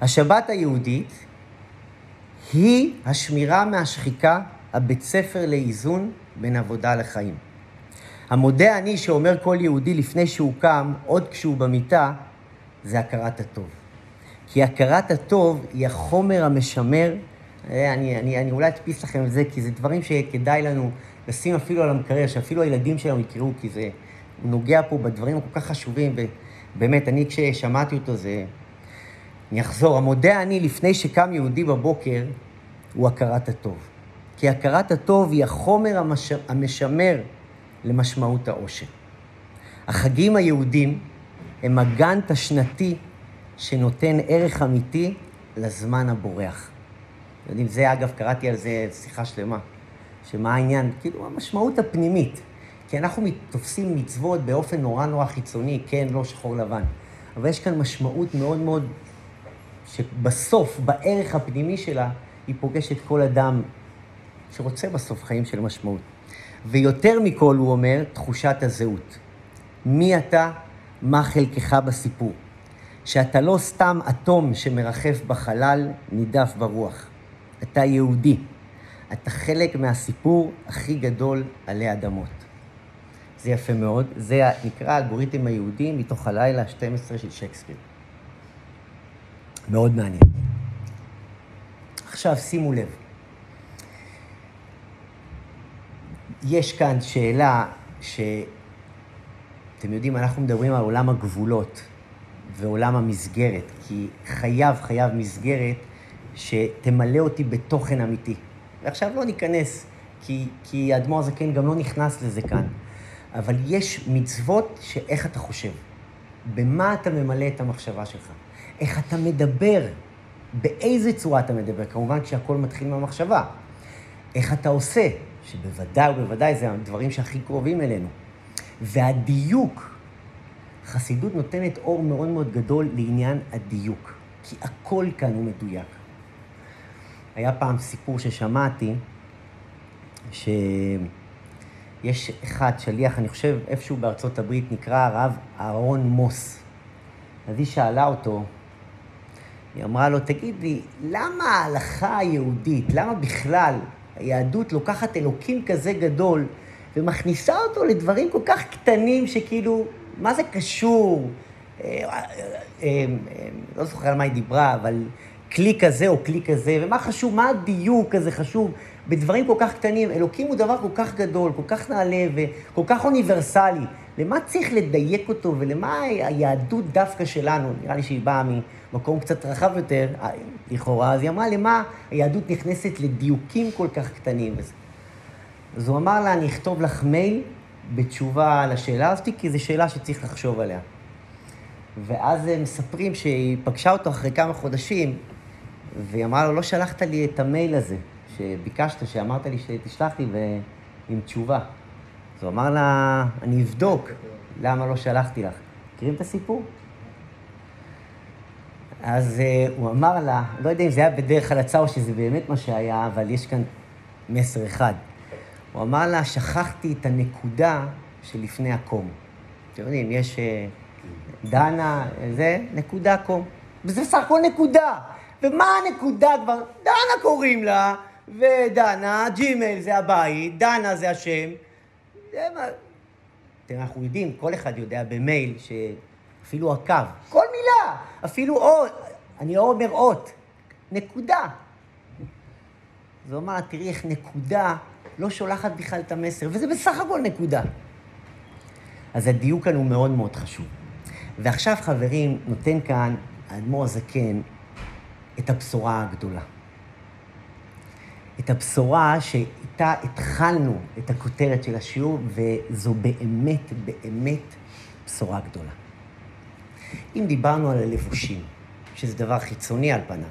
השבת היהודית היא השמירה מהשחיקה, הבית ספר לאיזון בין עבודה לחיים. המודה אני שאומר כל יהודי לפני שהוא קם, עוד כשהוא במיטה, זה הכרת הטוב. כי הכרת הטוב היא החומר המשמר, אה, אני, אני, אני אולי אדפיס לכם את זה, כי זה דברים שכדאי לנו לשים אפילו על המקרר, שאפילו הילדים שלנו יקראו, כי זה נוגע פה בדברים הכל כך חשובים, ובאמת, אני כששמעתי אותו זה... אני אחזור, המודה אני לפני שקם יהודי בבוקר, הוא הכרת הטוב. כי הכרת הטוב היא החומר המש... המשמר למשמעות העושר. החגים היהודים הם הגאנט השנתי שנותן ערך אמיתי לזמן הבורח. יודעים, זה אגב, קראתי על זה שיחה שלמה, שמה העניין, כאילו המשמעות הפנימית. כי אנחנו תופסים מצוות באופן נורא נורא חיצוני, כן, לא שחור לבן. אבל יש כאן משמעות מאוד מאוד, שבסוף, בערך הפנימי שלה, היא פוגשת כל אדם שרוצה בסוף חיים של משמעות. ויותר מכל, הוא אומר, תחושת הזהות. מי אתה, מה חלקך בסיפור. שאתה לא סתם אטום שמרחף בחלל, נידף ברוח. אתה יהודי. אתה חלק מהסיפור הכי גדול עלי אדמות. זה יפה מאוד. זה נקרא האלגוריתם היהודי מתוך הלילה ה-12 של שייקספיר. מאוד מעניין. עכשיו, שימו לב. יש כאן שאלה ש... אתם יודעים, אנחנו מדברים על עולם הגבולות ועולם המסגרת, כי חייב, חייב מסגרת שתמלא אותי בתוכן אמיתי. ועכשיו לא ניכנס, כי, כי האדמו"ר הזקן גם לא נכנס לזה כאן. אבל יש מצוות שאיך אתה חושב, במה אתה ממלא את המחשבה שלך, איך אתה מדבר, באיזה צורה אתה מדבר, כמובן כשהכול מתחיל מהמחשבה. איך אתה עושה, שבוודאי ובוודאי זה הדברים שהכי קרובים אלינו. והדיוק, חסידות נותנת אור מאוד מאוד גדול לעניין הדיוק, כי הכל כאן הוא מדויק. היה פעם סיפור ששמעתי, שיש אחד, שליח, אני חושב, איפשהו בארצות הברית, נקרא הרב אהרון מוס. אז היא שאלה אותו, היא אמרה לו, תגיד לי, למה ההלכה היהודית, למה בכלל היהדות לוקחת אלוקים כזה גדול ומכניסה אותו לדברים כל כך קטנים שכאילו, מה זה קשור? אה, אה, אה, לא זוכר על מה היא דיברה, אבל כלי כזה או כלי כזה, ומה חשוב, מה הדיוק הזה חשוב בדברים כל כך קטנים. אלוקים הוא דבר כל כך גדול, כל כך נעלה וכל כך אוניברסלי. למה צריך לדייק אותו ולמה היהדות דווקא שלנו? נראה לי שהיא באה ממקום קצת רחב יותר, לכאורה, אז היא אמרה, למה היהדות נכנסת לדיוקים כל כך קטנים? אז הוא אמר לה, אני אכתוב לך מייל בתשובה לשאלה הזאת, כי זו שאלה שצריך לחשוב עליה. ואז הם מספרים שהיא פגשה אותו אחרי כמה חודשים, והיא אמרה לו, לא שלחת לי את המייל הזה שביקשת, שאמרת לי שתשלח לי, ועם תשובה. אז הוא אמר לה, אני אבדוק למה לא שלחתי לך. מכירים את הסיפור? אז uh, הוא אמר לה, לא יודע אם זה היה בדרך הלצה או שזה באמת מה שהיה, אבל יש כאן מסר אחד. הוא אמר לה, שכחתי את הנקודה שלפני הקום. אתם יודעים, יש uh, דנה, זה, נקודה קום. וזה בסך הכל נקודה. ומה הנקודה כבר? דנה קוראים לה, ודנה, ג'ימייל זה הבית, דנה זה השם. זה מה... אנחנו יודעים, כל אחד יודע במייל שאפילו הקו, כל מילה, אפילו אות, אני לא אומר אות, נקודה. אז הוא אמר, תראי איך נקודה לא שולחת בכלל את המסר, וזה בסך הכל נקודה. אז הדיוק כאן הוא מאוד מאוד חשוב. ועכשיו, חברים, נותן כאן האדמו"ר הזקן את הבשורה הגדולה. את הבשורה שאיתה התחלנו את הכותרת של השיעור, וזו באמת, באמת בשורה גדולה. אם דיברנו על הלבושים, שזה דבר חיצוני על פניו,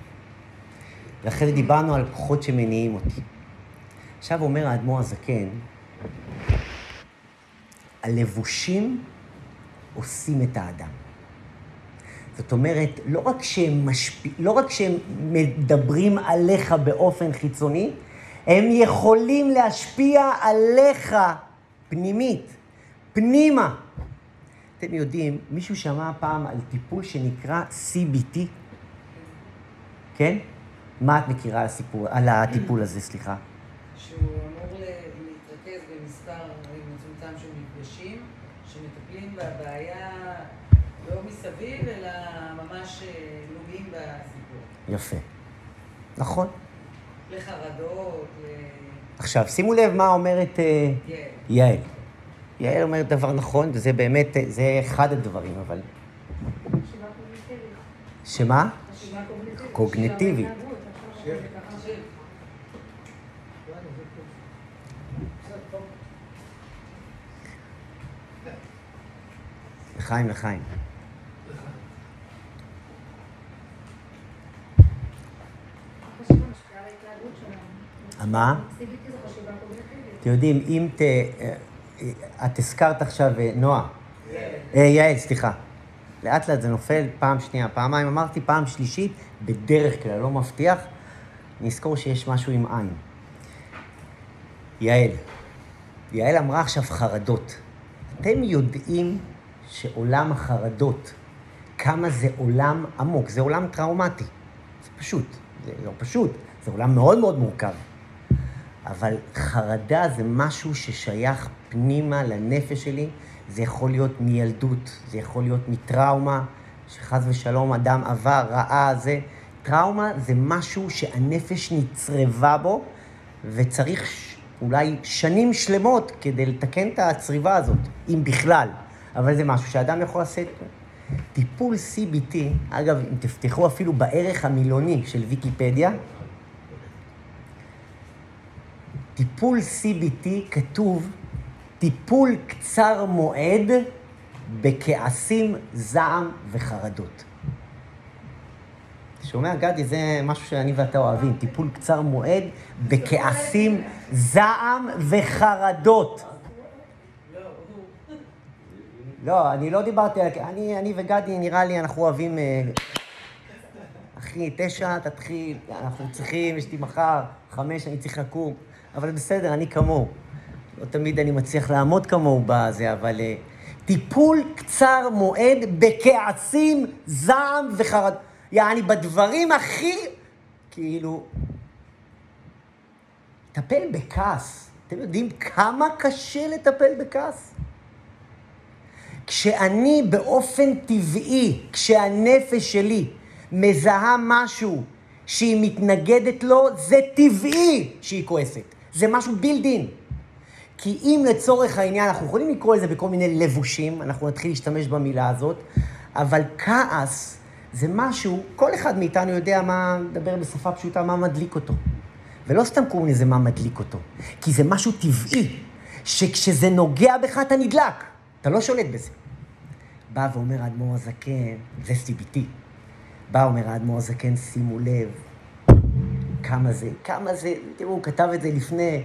ואחרי זה דיברנו על כוחות שמניעים אותי. עכשיו אומר האדמו"ר הזקן, הלבושים עושים את האדם. זאת אומרת, לא רק שהם, משפ... לא רק שהם מדברים עליך באופן חיצוני, הם יכולים להשפיע עליך פנימית, פנימה. אתם יודעים, מישהו שמע פעם על טיפול שנקרא CBT? כן? מה את מכירה על, הסיפור, על הטיפול הזה, סליחה? שהוא אמור להתרכז במספר מצומצם של מפגשים שמטפלים בבעיה יפה. נכון. לחרדות, ל... עכשיו, שימו לב מה אומרת אה, יעל. יעל. יעל אומרת דבר נכון, וזה באמת, אה, זה אחד הדברים, אבל... שמה? חשיבה קוגניטיבית. קוגניטיבית. חשיבה בהתנהגות, עכשיו כן. זה ככה. לחיים, לחיים. חשיבה משפיעה על ההתנהגות שלנו. מה? אתם יודעים, אם ת... אה, את הזכרת עכשיו, אה, נועה. אה, יעל, סליחה. לאט לאט זה נופל, פעם שנייה, פעמיים, אמרתי פעם שלישית, בדרך כלל, לא מבטיח, נזכור שיש משהו עם עין. יעל, יעל אמרה עכשיו חרדות. אתם יודעים שעולם החרדות, כמה זה עולם עמוק, זה עולם טראומטי. זה פשוט, זה לא פשוט, זה עולם מאוד מאוד מורכב. אבל חרדה זה משהו ששייך פנימה לנפש שלי, זה יכול להיות מילדות, זה יכול להיות מטראומה, שחס ושלום אדם עבר, ראה, זה... טראומה זה משהו שהנפש נצרבה בו, וצריך ש... אולי שנים שלמות כדי לתקן את הצריבה הזאת, אם בכלל. אבל זה משהו שאדם יכול לעשות. טיפול CBT, אגב, אם תפתחו אפילו בערך המילוני של ויקיפדיה, טיפול CBT כתוב טיפול קצר מועד בכעסים, זעם וחרדות. שומע, גדי? זה משהו שאני ואתה אוהבים, טיפול קצר מועד בכעסים, זעם וחרדות. לא, אני לא דיברתי על... אני, אני וגדי, נראה לי, אנחנו אוהבים... אה, אחי, תשע, תתחיל, אנחנו צריכים, יש לי מחר, חמש, אני צריך לקום. אבל בסדר, אני כמוהו. לא תמיד אני מצליח לעמוד כמוהו בזה, אבל... אה, טיפול קצר מועד בכעסים, זעם וחרד... יעני, בדברים הכי... כאילו... טפל בכעס. אתם יודעים כמה קשה לטפל בכעס? כשאני באופן טבעי, כשהנפש שלי מזהה משהו שהיא מתנגדת לו, זה טבעי שהיא כועסת. זה משהו בילדין. כי אם לצורך העניין, אנחנו יכולים לקרוא לזה בכל מיני לבושים, אנחנו נתחיל להשתמש במילה הזאת, אבל כעס זה משהו, כל אחד מאיתנו יודע מה, נדבר בשפה פשוטה, מה מדליק אותו. ולא סתם קוראים לזה מה מדליק אותו, כי זה משהו טבעי, שכשזה נוגע בך אתה נדלק, אתה לא שולט בזה. בא ואומר האדמו"ר הזקן, זה CBT. בא ואומר האדמו"ר הזקן, שימו לב, כמה זה, כמה זה, תראו, הוא כתב את זה לפני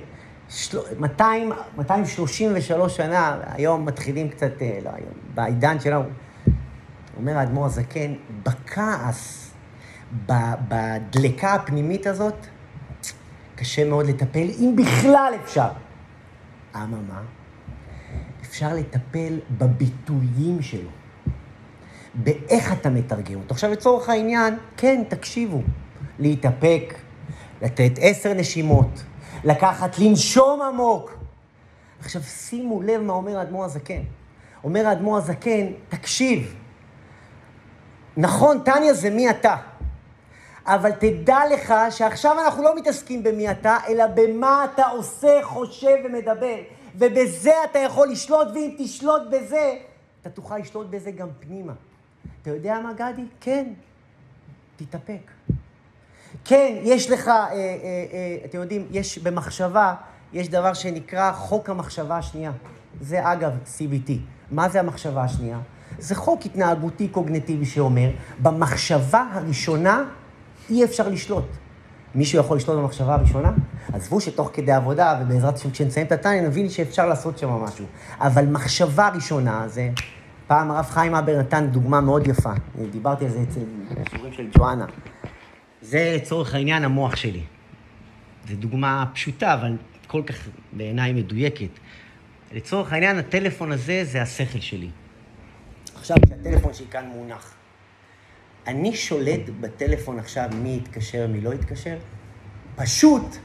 200, 233 שנה, היום מתחילים קצת, אה, לא היום, בעידן שלנו, אומר האדמו"ר הזקן, בכעס, בדלקה הפנימית הזאת, קשה מאוד לטפל, אם בכלל אפשר. אממה, אפשר לטפל בביטויים שלו, באיך אתה מתרגם אותו. עכשיו, לצורך העניין, כן, תקשיבו, להתאפק, לתת עשר נשימות, לקחת, לנשום עמוק. עכשיו, שימו לב מה אומר האדמו"ר הזקן. אומר האדמו"ר הזקן, תקשיב, נכון, טניה זה מי אתה, אבל תדע לך שעכשיו אנחנו לא מתעסקים במי אתה, אלא במה אתה עושה, חושב ומדבר. ובזה אתה יכול לשלוט, ואם תשלוט בזה, אתה תוכל לשלוט בזה גם פנימה. אתה יודע מה, גדי? כן, תתאפק. כן, יש לך, אה, אה, אה, אתם יודעים, יש במחשבה, יש דבר שנקרא חוק המחשבה השנייה. זה אגב CBT. מה זה המחשבה השנייה? זה חוק התנהגותי קוגנטיבי שאומר, במחשבה הראשונה אי אפשר לשלוט. מישהו יכול לשלוט במחשבה הראשונה? עזבו שתוך כדי עבודה, ובעזרת השם כשנסיים את התניא, נבין שאפשר לעשות שם משהו. אבל מחשבה ראשונה זה... פעם הרב חיים אבר נתן דוגמה מאוד יפה. דיברתי על זה אצל שיעורים של ג'ואנה. זה לצורך העניין המוח שלי. זו דוגמה פשוטה, אבל כל כך בעיניי מדויקת. לצורך העניין, הטלפון הזה זה השכל שלי. עכשיו, כשהטלפון שלי כאן מונח, אני שולט בטלפון עכשיו מי יתקשר, מי לא יתקשר? פשוט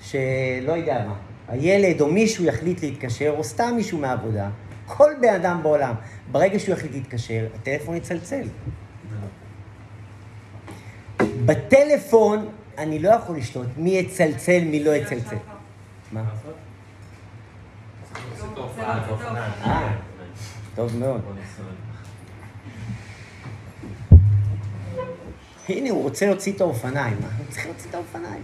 שלא יודע מה, הילד או מישהו יחליט להתקשר, או סתם מישהו מהעבודה, כל בן אדם בעולם, ברגע שהוא יחליט להתקשר, הטלפון יצלצל. בטלפון אני לא יכול לשתות מי יצלצל, מי לא יצלצל. מה? טוב מאוד. הנה, הוא רוצה להוציא את האופניים. אנחנו צריכים להוציא את האופניים.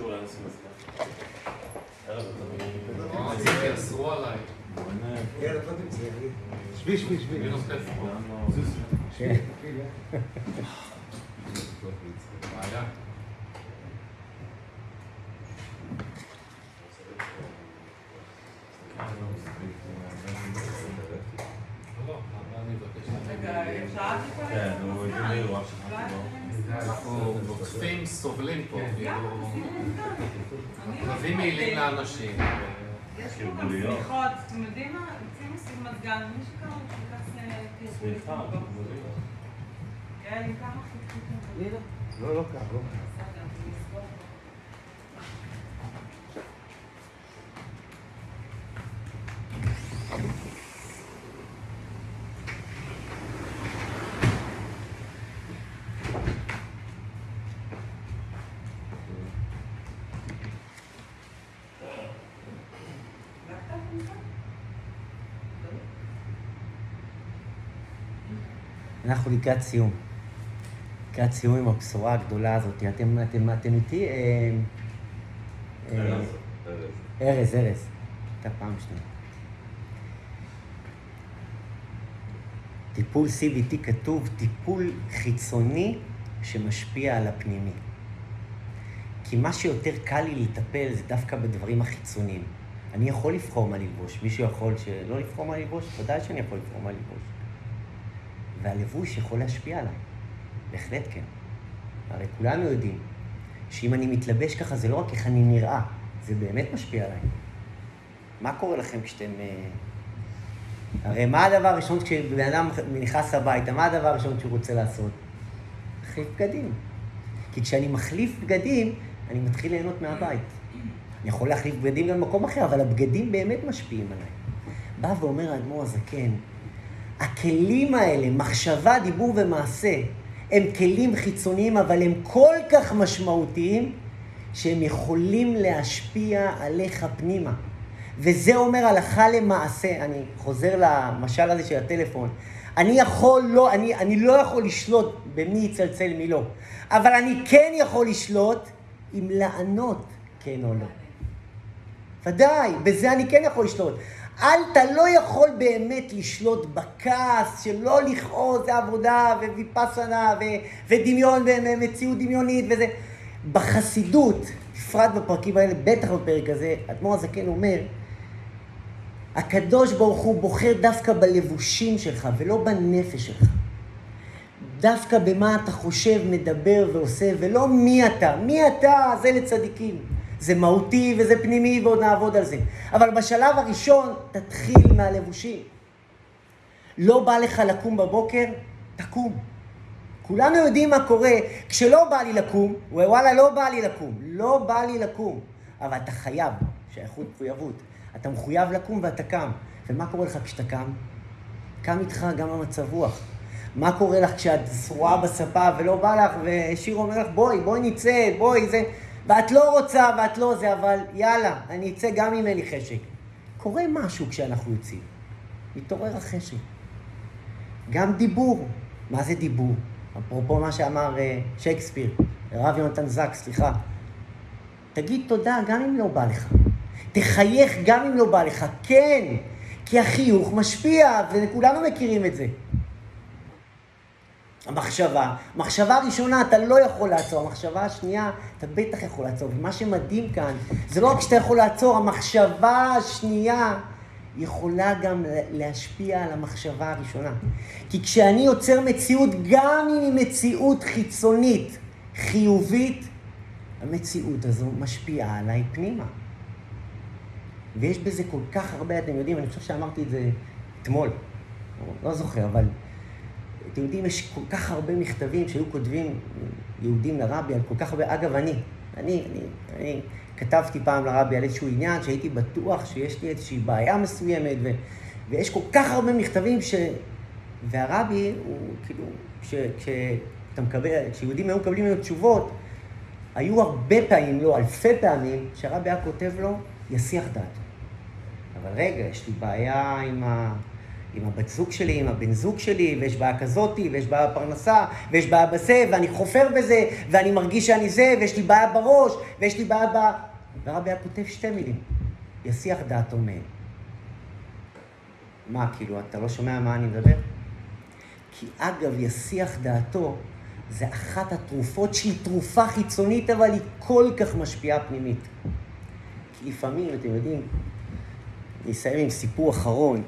שבי, שבי, שבי. כן. רגע, אפשר טיפה? כן, הוא הביא לי, הוא רק שכחתי לו. אנחנו עוקפים, סובלים פה, כאילו, אני לא מעילים לאנשים. יש פה גם סליחות, אתם יודעים מה? רוצים לשים מזגן, מי שקרוב שיקח סליחה, יעל, כמה חיכיתם? לא, לא קר, לא קר. בסדר, אני אסגור. אנחנו לקראת סיום. לקראת סיום עם הבשורה הגדולה הזאת. אתם, אתם, אתם איתי? אה, אה, ארז, ארז. הייתה פעם שנייה. טיפול CBT כתוב טיפול חיצוני שמשפיע על הפנימי. כי מה שיותר קל לי לטפל זה דווקא בדברים החיצוניים. אני יכול לבחור מה ללבוש, מישהו יכול שלא לבחור מה ללבוש? ודאי שאני יכול לבחור מה ללבוש. והלבוש יכול להשפיע עליי. בהחלט כן. הרי כולנו יודעים שאם אני מתלבש ככה, זה לא רק איך אני נראה, זה באמת משפיע עליי. מה קורה לכם כשאתם... אה, הרי מה הדבר הראשון כשבן אדם נכנס הביתה, מה הדבר הראשון שהוא רוצה לעשות? להחליף בגדים. כי כשאני מחליף בגדים, אני מתחיל ליהנות מהבית. אני יכול להחליף בגדים גם במקום אחר, אבל הבגדים באמת משפיעים עליי. בא ואומר האדמו"ר הזקן, הכלים האלה, מחשבה, דיבור ומעשה, הם כלים חיצוניים, אבל הם כל כך משמעותיים, שהם יכולים להשפיע עליך פנימה. וזה אומר הלכה למעשה, אני חוזר למשל הזה של הטלפון, אני יכול לא, אני, אני לא יכול לשלוט במי יצלצל מי לא, אבל אני כן יכול לשלוט אם לענות כן או לא. ודאי, בזה אני כן יכול לשלוט. אתה לא יכול באמת לשלוט בכעס, שלא לכעוס זה עבודה וויפסנה ו- ודמיון ומציאות דמיונית וזה. בחסידות, בפרט בפרקים האלה, בטח בפרק הזה, אדמו"ר הזקן אומר, הקדוש ברוך הוא בוחר דווקא בלבושים שלך ולא בנפש שלך. דווקא במה אתה חושב, מדבר ועושה, ולא מי אתה. מי אתה, זה לצדיקים. זה מהותי וזה פנימי ועוד נעבוד על זה. אבל בשלב הראשון, תתחיל מהלבושים. לא בא לך לקום בבוקר, תקום. כולנו יודעים מה קורה כשלא בא לי לקום, וואלה, לא בא לי לקום. לא בא לי לקום. אבל אתה חייב, שייכות מחויבות. אתה מחויב לקום ואתה קם. ומה קורה לך כשאתה קם? קם איתך גם המצב רוח. מה קורה לך כשאת שרועה בספה ולא בא לך, ושיר אומר לך, בואי, בואי נצא, בואי, זה... ואת לא רוצה ואת לא זה, אבל יאללה, אני אצא גם אם אין לי חשק. קורה משהו כשאנחנו יוצאים. מתעורר החשק. גם דיבור. מה זה דיבור? אפרופו מה שאמר uh, שייקספיר, הרב יונתן זק, סליחה. תגיד תודה גם אם לא בא לך. תחייך גם אם לא בא לך. כן, כי החיוך משפיע, וכולנו מכירים את זה. המחשבה, מחשבה ראשונה אתה לא יכול לעצור, המחשבה השנייה אתה בטח יכול לעצור. ומה שמדהים כאן, זה לא רק שאתה יכול לעצור, המחשבה השנייה יכולה גם להשפיע על המחשבה הראשונה. כי כשאני יוצר מציאות, גם אם היא מציאות חיצונית, חיובית, המציאות הזו משפיעה עליי פנימה. ויש בזה כל כך הרבה, אתם יודעים, אני חושב שאמרתי את זה אתמול, לא זוכר, אבל אתם יודעים, יש כל כך הרבה מכתבים שהיו כותבים יהודים לרבי על כל כך הרבה, אגב, אני, אני, אני, אני כתבתי פעם לרבי על איזשהו עניין שהייתי בטוח שיש לי איזושהי בעיה מסוימת, ו, ויש כל כך הרבה מכתבים ש... והרבי הוא כאילו, כשאתה מקבל, כשיהודים היו מקבלים ממנו תשובות, היו הרבה פעמים, לא אלפי פעמים, שהרבי היה כותב לו, יסיח דעתו. אבל רגע, יש לי בעיה עם ה... עם הבת זוג שלי, עם הבן זוג שלי, ויש בעיה כזאתי, ויש בעיה בפרנסה, ויש בעיה בזה, ואני חופר בזה, ואני מרגיש שאני זה, ויש לי בעיה בראש, ויש לי בעיה ב... והרבי היה כותב שתי מילים, יסיח דעתו מהם. מה, כאילו, אתה לא שומע מה אני מדבר? כי אגב, יסיח דעתו זה אחת התרופות שהיא תרופה חיצונית, אבל היא כל כך משפיעה פנימית. כי לפעמים, אתם יודעים, אני אסיים עם סיפור אחרון.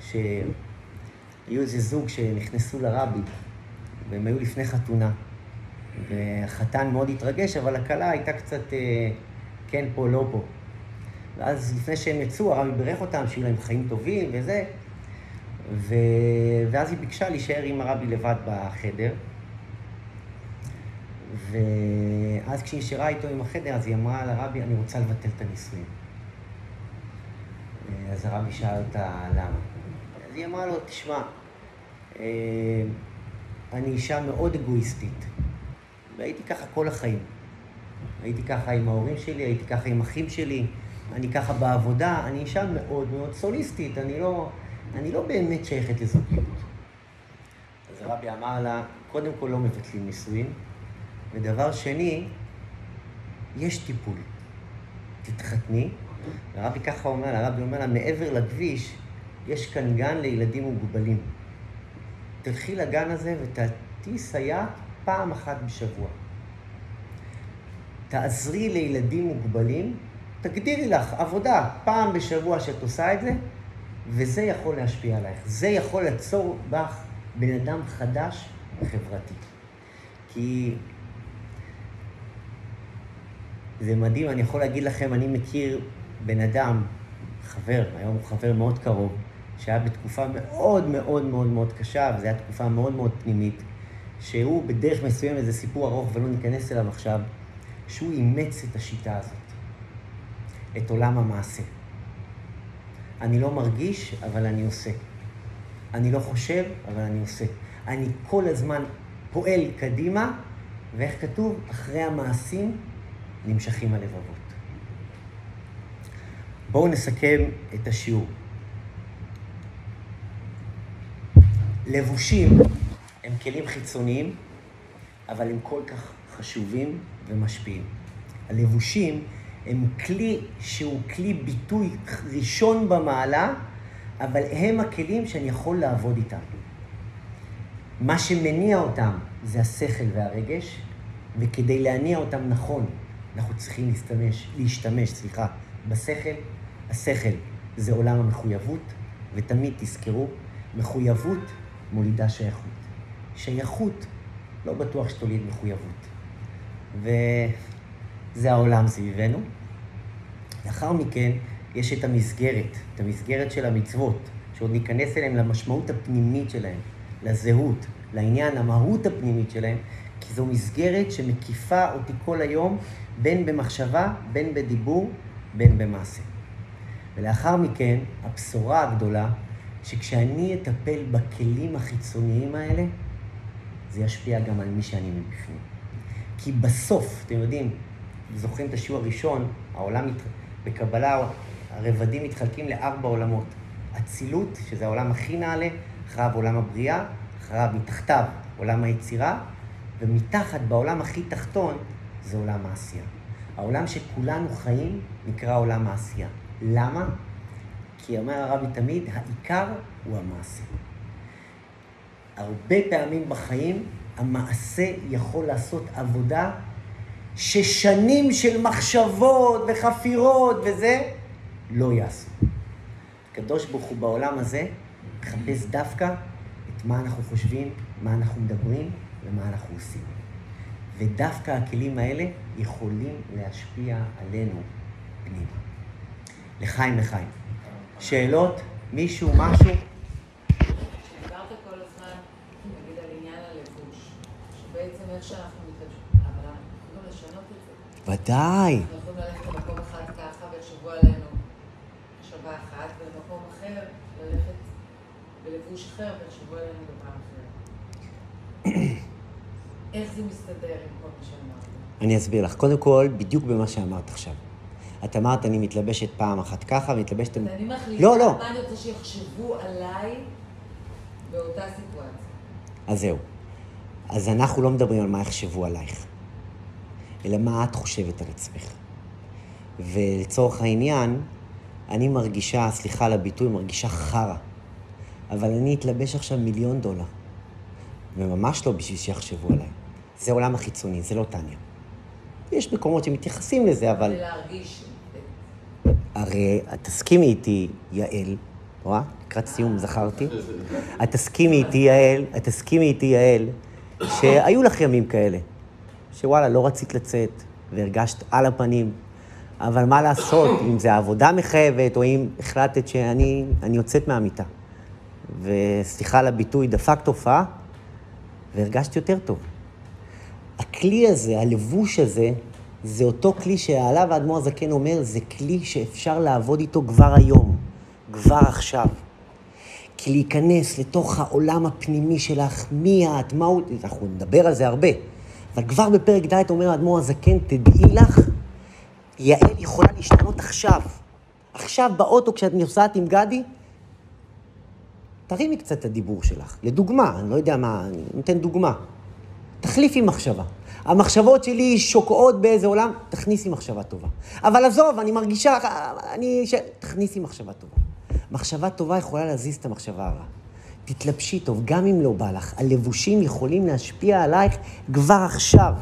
שהיו איזה זוג שנכנסו לרבי, והם היו לפני חתונה. והחתן מאוד התרגש, אבל הכלה הייתה קצת אה, כן פה, לא פה. ואז לפני שהם יצאו, הרבי בירך אותם, שיהיו להם חיים טובים וזה. ו... ואז היא ביקשה להישאר עם הרבי לבד בחדר. ואז כשהיא נשארה איתו עם החדר, אז היא אמרה לרבי, אני רוצה לבטל את הנישואים. אז הרבי שאל אותה למה. אז היא אמרה לו, תשמע, אה, אני אישה מאוד אגואיסטית, והייתי ככה כל החיים. הייתי ככה עם ההורים שלי, הייתי ככה עם אחים שלי, אני ככה בעבודה, אני אישה מאוד מאוד סוליסטית, אני לא, אני לא באמת שייכת לזוגיות. אז הרבי אמר לה, קודם כל לא מבטלים נישואים, ודבר שני, יש טיפול. תתחתני, הרבי ככה אומר לה, הרבי אומר לה, מעבר לכביש, יש כאן גן לילדים מוגבלים. תלכי לגן הזה ותהיי סייעת פעם אחת בשבוע. תעזרי לילדים מוגבלים, תגדירי לך עבודה פעם בשבוע שאת עושה את זה, וזה יכול להשפיע עלייך. זה יכול ליצור בך בן אדם חדש וחברתי. כי זה מדהים, אני יכול להגיד לכם, אני מכיר בן אדם, חבר, היום הוא חבר מאוד קרוב, שהיה בתקופה מאוד מאוד מאוד מאוד קשה, וזו הייתה תקופה מאוד מאוד פנימית, שהוא בדרך מסוימת, זה סיפור ארוך ולא ניכנס אליו עכשיו, שהוא אימץ את השיטה הזאת, את עולם המעשה. אני לא מרגיש, אבל אני עושה. אני לא חושב, אבל אני עושה. אני כל הזמן פועל קדימה, ואיך כתוב? אחרי המעשים נמשכים הלבבות. בואו נסכם את השיעור. לבושים הם כלים חיצוניים, אבל הם כל כך חשובים ומשפיעים. הלבושים הם כלי שהוא כלי ביטוי ראשון במעלה, אבל הם הכלים שאני יכול לעבוד איתם. מה שמניע אותם זה השכל והרגש, וכדי להניע אותם נכון, אנחנו צריכים להשתמש, להשתמש, סליחה, בשכל. השכל זה עולם המחויבות, ותמיד תזכרו, מחויבות מולידה שייכות. שייכות, לא בטוח שתוליד מחויבות. וזה העולם סביבנו. לאחר מכן יש את המסגרת, את המסגרת של המצוות, שעוד ניכנס אליהם למשמעות הפנימית שלהם, לזהות, לעניין, המהות הפנימית שלהם, כי זו מסגרת שמקיפה אותי כל היום, בין במחשבה, בין בדיבור, בין במעשה. ולאחר מכן, הבשורה הגדולה, שכשאני אטפל בכלים החיצוניים האלה, זה ישפיע גם על מי שאני מבפנים. כי בסוף, אתם יודעים, זוכרים את השיעור הראשון, העולם, בקבלה הרבדים מתחלקים לארבע עולמות. אצילות, שזה העולם הכי נעלה, אחריו עולם הבריאה, אחריו מתחתיו עולם היצירה, ומתחת, בעולם הכי תחתון, זה עולם העשייה. העולם שכולנו חיים נקרא עולם העשייה. למה? כי אומר הרבי תמיד, העיקר הוא המעשה. הרבה פעמים בחיים המעשה יכול לעשות עבודה ששנים של מחשבות וחפירות וזה לא יעשו. הקדוש ברוך הוא בעולם הזה מחפש דווקא את מה אנחנו חושבים, מה אנחנו מדברים ומה אנחנו עושים. ודווקא הכלים האלה יכולים להשפיע עלינו פנימה. לחיים לחיים. שאלות? מישהו? משהו? ודאי. בלבוש אחר ויחשבו עלינו בפעם אחרת. איך זה מסתדר עם כל מה שאמרת? אני אסביר לך. קודם כל, בדיוק במה שאמרת עכשיו. את אמרת, אני מתלבשת פעם אחת ככה, מתלבשת... אני מחליטה לא, לא. מה אני רוצה שיחשבו עליי באותה סיטואציה. אז זהו. אז אנחנו לא מדברים על מה יחשבו עלייך, אלא מה את חושבת על עצמך. ולצורך העניין, אני מרגישה, סליחה על הביטוי, מרגישה חרא. אבל אני אתלבש עכשיו מיליון דולר. וממש לא בשביל שיחשבו עליי. זה עולם החיצוני, זה לא טניה. יש מקומות שמתייחסים לזה, אבל... ולהרגיש. הרי תסכימי איתי, יעל, רואה? לקראת סיום זכרתי. את תסכימי איתי, יעל, את תסכימי איתי, יעל, שהיו לך ימים כאלה. שוואלה, לא רצית לצאת, והרגשת על הפנים, אבל מה לעשות, אם זה עבודה מחייבת, או אם החלטת שאני אני יוצאת מהמיטה. וסליחה על הביטוי, דפק תופעה, והרגשת יותר טוב. הכלי הזה, הלבוש הזה, זה אותו כלי שעליו האדמו"ר הזקן אומר, זה כלי שאפשר לעבוד איתו כבר היום, כבר עכשיו. כי להיכנס לתוך העולם הפנימי שלך, מי את, מה הוא, אנחנו נדבר על זה הרבה, אבל כבר בפרק ד' אומר האדמו"ר הזקן, תדעי לך, יעל יכולה להשתנות עכשיו. עכשיו באוטו כשאת נוסעת עם גדי, תרימי קצת את הדיבור שלך. לדוגמה, אני לא יודע מה, אני נותן דוגמה. תחליפי מחשבה. המחשבות שלי שוקעות באיזה עולם, תכניסי מחשבה טובה. אבל עזוב, אני מרגישה, אני... ש... תכניסי מחשבה טובה. מחשבה טובה יכולה להזיז את המחשבה הרעה. תתלבשי טוב, גם אם לא בא לך. הלבושים יכולים להשפיע עלייך כבר עכשיו,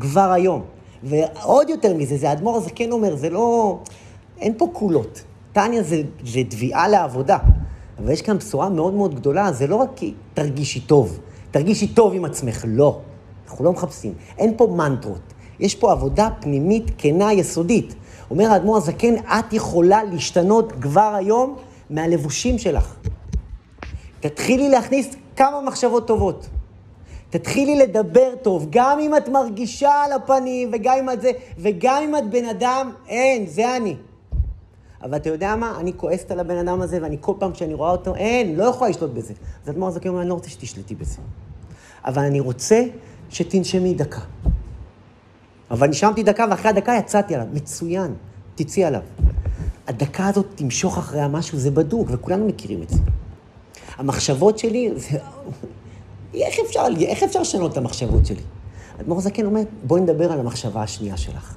כבר היום. ועוד יותר מזה, זה האדמו"ר הזקן אומר, זה לא... אין פה קולות. טניה זה, זה תביעה לעבודה. אבל יש כאן בשורה מאוד מאוד גדולה, זה לא רק כי תרגישי טוב, תרגישי טוב עם עצמך, לא. אנחנו לא מחפשים. אין פה מנטרות. יש פה עבודה פנימית, כנה, יסודית. אומר האדמו"ר הזקן, את יכולה להשתנות כבר היום מהלבושים שלך. תתחילי להכניס כמה מחשבות טובות. תתחילי לדבר טוב, גם אם את מרגישה על הפנים, וגם אם את זה, וגם אם את בן אדם, אין, זה אני. אבל אתה יודע מה? אני כועסת על הבן אדם הזה, ואני כל פעם שאני רואה אותו, אין, לא יכולה לשלוט בזה. אז אדמו"ר הזקן אומר, אני לא רוצה שתשלטי בזה. אבל אני רוצה שתנשמי דקה. אבל נשמתי דקה, ואחרי הדקה יצאתי עליו. מצוין, תצאי עליו. הדקה הזאת תמשוך אחריה משהו, זה בדוק, וכולנו מכירים את זה. המחשבות שלי, זה... איך אפשר, איך אפשר לשנות את המחשבות שלי? אדמו"ר זקן אומר, בואי נדבר על המחשבה השנייה שלך.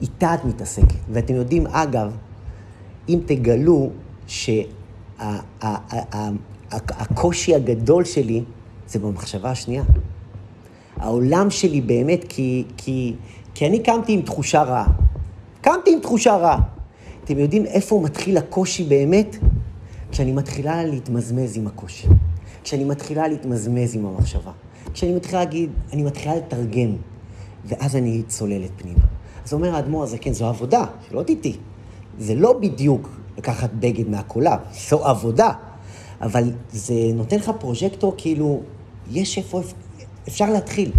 איתה את מתעסקת. ואתם יודעים, אגב, אם תגלו שהקושי הגדול שלי זה במחשבה השנייה. העולם שלי באמת, כי, כי, כי אני קמתי עם תחושה רעה. קמתי עם תחושה רעה. אתם יודעים איפה מתחיל הקושי באמת? כשאני מתחילה להתמזמז עם הקושי. כשאני מתחילה להתמזמז עם המחשבה. כשאני מתחילה להגיד, אני מתחילה לתרגם, ואז אני צוללת פנימה. אז אומר האדמו"ר הזה, כן, זו עבודה, שלא תטעי. זה לא בדיוק לקחת בגד מהקולב, זו עבודה. אבל זה נותן לך פרוז'קטור, כאילו, יש איפה, אפשר להתחיל.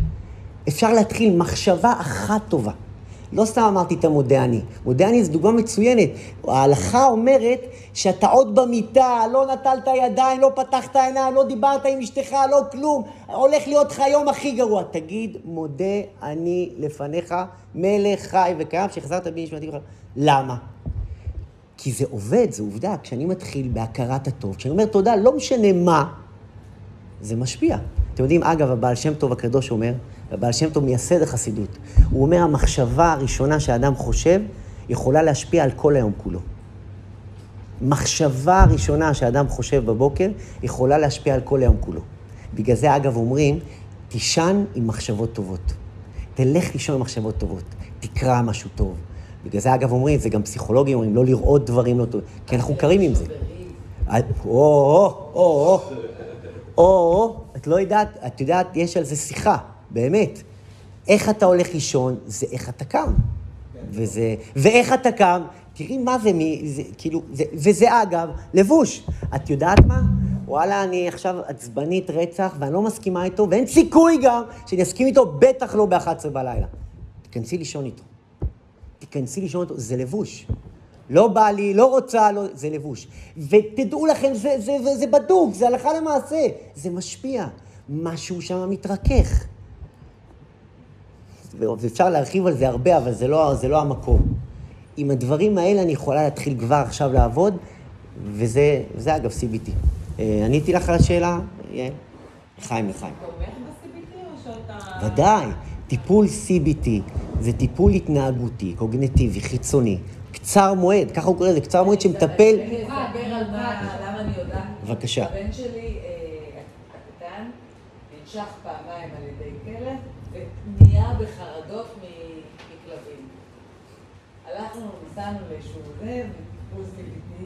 אפשר להתחיל מחשבה אחת טובה. לא סתם אמרתי את המודה אני. מודה אני זו דוגמה מצוינת. ההלכה אומרת שאתה עוד במיטה, לא נטלת ידיים, לא פתחת עיניים, לא דיברת עם אשתך, לא כלום. הולך להיות לך היום הכי גרוע. תגיד, מודה אני לפניך, מלך חי וקיים, שהחזרת בי נשמתי בכלל. למה? כי זה עובד, זו עובדה. כשאני מתחיל בהכרת הטוב, כשאני אומר תודה, לא משנה מה, זה משפיע. אתם יודעים, אגב, הבעל שם טוב הקדוש אומר, הבעל שם טוב מייסד החסידות, הוא אומר, המחשבה הראשונה שהאדם חושב, יכולה להשפיע על כל היום כולו. מחשבה הראשונה שאדם חושב בבוקר, יכולה להשפיע על כל היום כולו. בגלל זה, אגב, אומרים, תישן עם מחשבות טובות. תלך לישון עם מחשבות טובות. תקרא משהו טוב. בגלל זה, אגב, אומרים, זה גם פסיכולוגים אומרים, לא לראות דברים לא טובים, כי אנחנו קרים עם זה. או, או, או, או, או, את לא יודעת, את יודעת, יש על זה שיחה, באמת. איך אתה הולך לישון, זה איך אתה קם. וזה, ואיך אתה קם, תראי מה זה, מי, זה כאילו, זה, וזה אגב, לבוש. את יודעת מה? וואלה, אני עכשיו עצבנית רצח, ואני לא מסכימה איתו, ואין סיכוי גם שאני אסכים איתו, בטח לא ב-11 בלילה. תיכנסי לישון איתו. תיכנסי לישון איתו, זה לבוש. לא בא לי, לא רוצה, לא, זה לבוש. ותדעו לכם, זה, זה, זה, זה בדוק, זה הלכה למעשה, זה משפיע. משהו שם מתרכך. ואפשר להרחיב על זה הרבה, אבל זה לא, זה לא המקום. עם הדברים האלה אני יכולה להתחיל כבר עכשיו לעבוד, וזה, וזה אגב CBT. אה, עניתי לך על השאלה? לחיים, לחיים. ודאי. טיפול CBT זה טיפול התנהגותי, קוגנטיבי, חיצוני, קצר מועד, ככה הוא קורא לזה, קצר מועד שמטפל... אני אספר על מה, למה אני יודעת. בבקשה. הבן שלי אה, הקטן ננשך פעמיים על ידי כלב ונהיה בחרדות מכלבים. הלכנו, נסענו לאיזשהו זה, טיפול CBT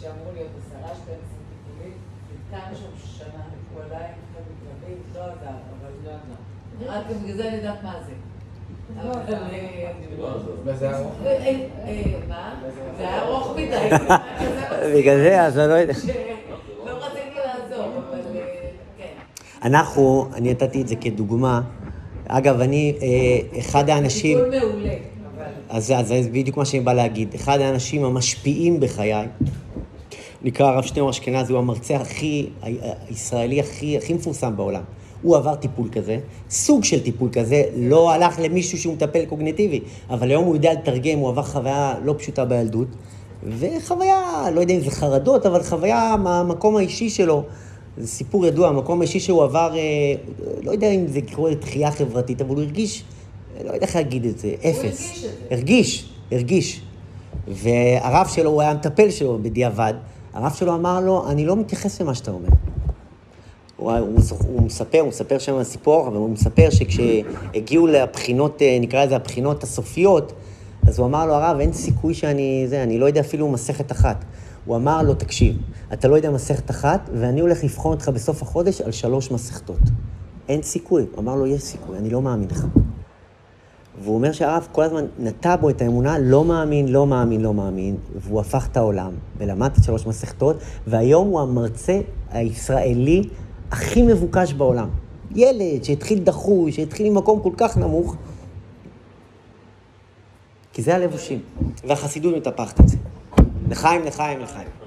שאמור להיות עשרה, 12 טיפולים, נתקענו שם שנה, הוא עדיין מכלבים, לא עזר, אבל לא עזר. רק בגלל זה אני יודעת מה זה. זה היה ארוך מדי. בגלל זה, אז אני לא יודע. לא רציתי לעזור, אבל אה, כן. אנחנו, אני נתתי את זה כדוגמה. אגב, אני אה, אחד האנשים... טיפול מעולה, אז זה בדיוק מה שאני בא להגיד. אחד האנשים המשפיעים בחיי, נקרא הרב שניאור אשכנזי, הוא המרצה הכי, הישראלי הכי, הכי מפורסם בעולם. הוא עבר טיפול כזה, סוג של טיפול כזה, לא הלך למישהו שהוא מטפל קוגניטיבי, אבל היום הוא יודע לתרגם, הוא עבר חוויה לא פשוטה בילדות, וחוויה, לא יודע אם זה חרדות, אבל חוויה מהמקום האישי שלו. זה סיפור ידוע, המקום האישי שהוא עבר, אה, לא יודע אם זה קורה לתחייה חברתית, אבל הוא הרגיש, לא יודע איך להגיד את זה, אפס. הרגיש את זה. הרגיש, הרגיש. והרב שלו, הוא היה המטפל שלו בדיעבד, הרב שלו אמר לו, אני לא מתייחס למה שאתה אומר. הוא, הוא, הוא מספר, הוא מספר שם סיפור, אבל הוא מספר שכשהגיעו לבחינות, אה, נקרא לזה הבחינות הסופיות, אז הוא אמר לו, הרב, אין סיכוי שאני, זה, אני לא יודע אפילו מסכת אחת. הוא אמר לו, תקשיב, אתה לא יודע מסכת אחת, ואני הולך לבחון אותך בסוף החודש על שלוש מסכתות. אין סיכוי. הוא אמר לו, יש סיכוי, אני לא מאמין לך. והוא אומר שהרב כל הזמן נטע בו את האמונה, לא מאמין, לא מאמין, לא מאמין, והוא הפך את העולם, ולמד את שלוש מסכתות, והיום הוא המרצה הישראלי הכי מבוקש בעולם. ילד שהתחיל דחוי, שהתחיל ממקום כל כך נמוך, כי זה הלבושים. והחסידות מטפחת את זה. לחיים, לחיים, לחיים.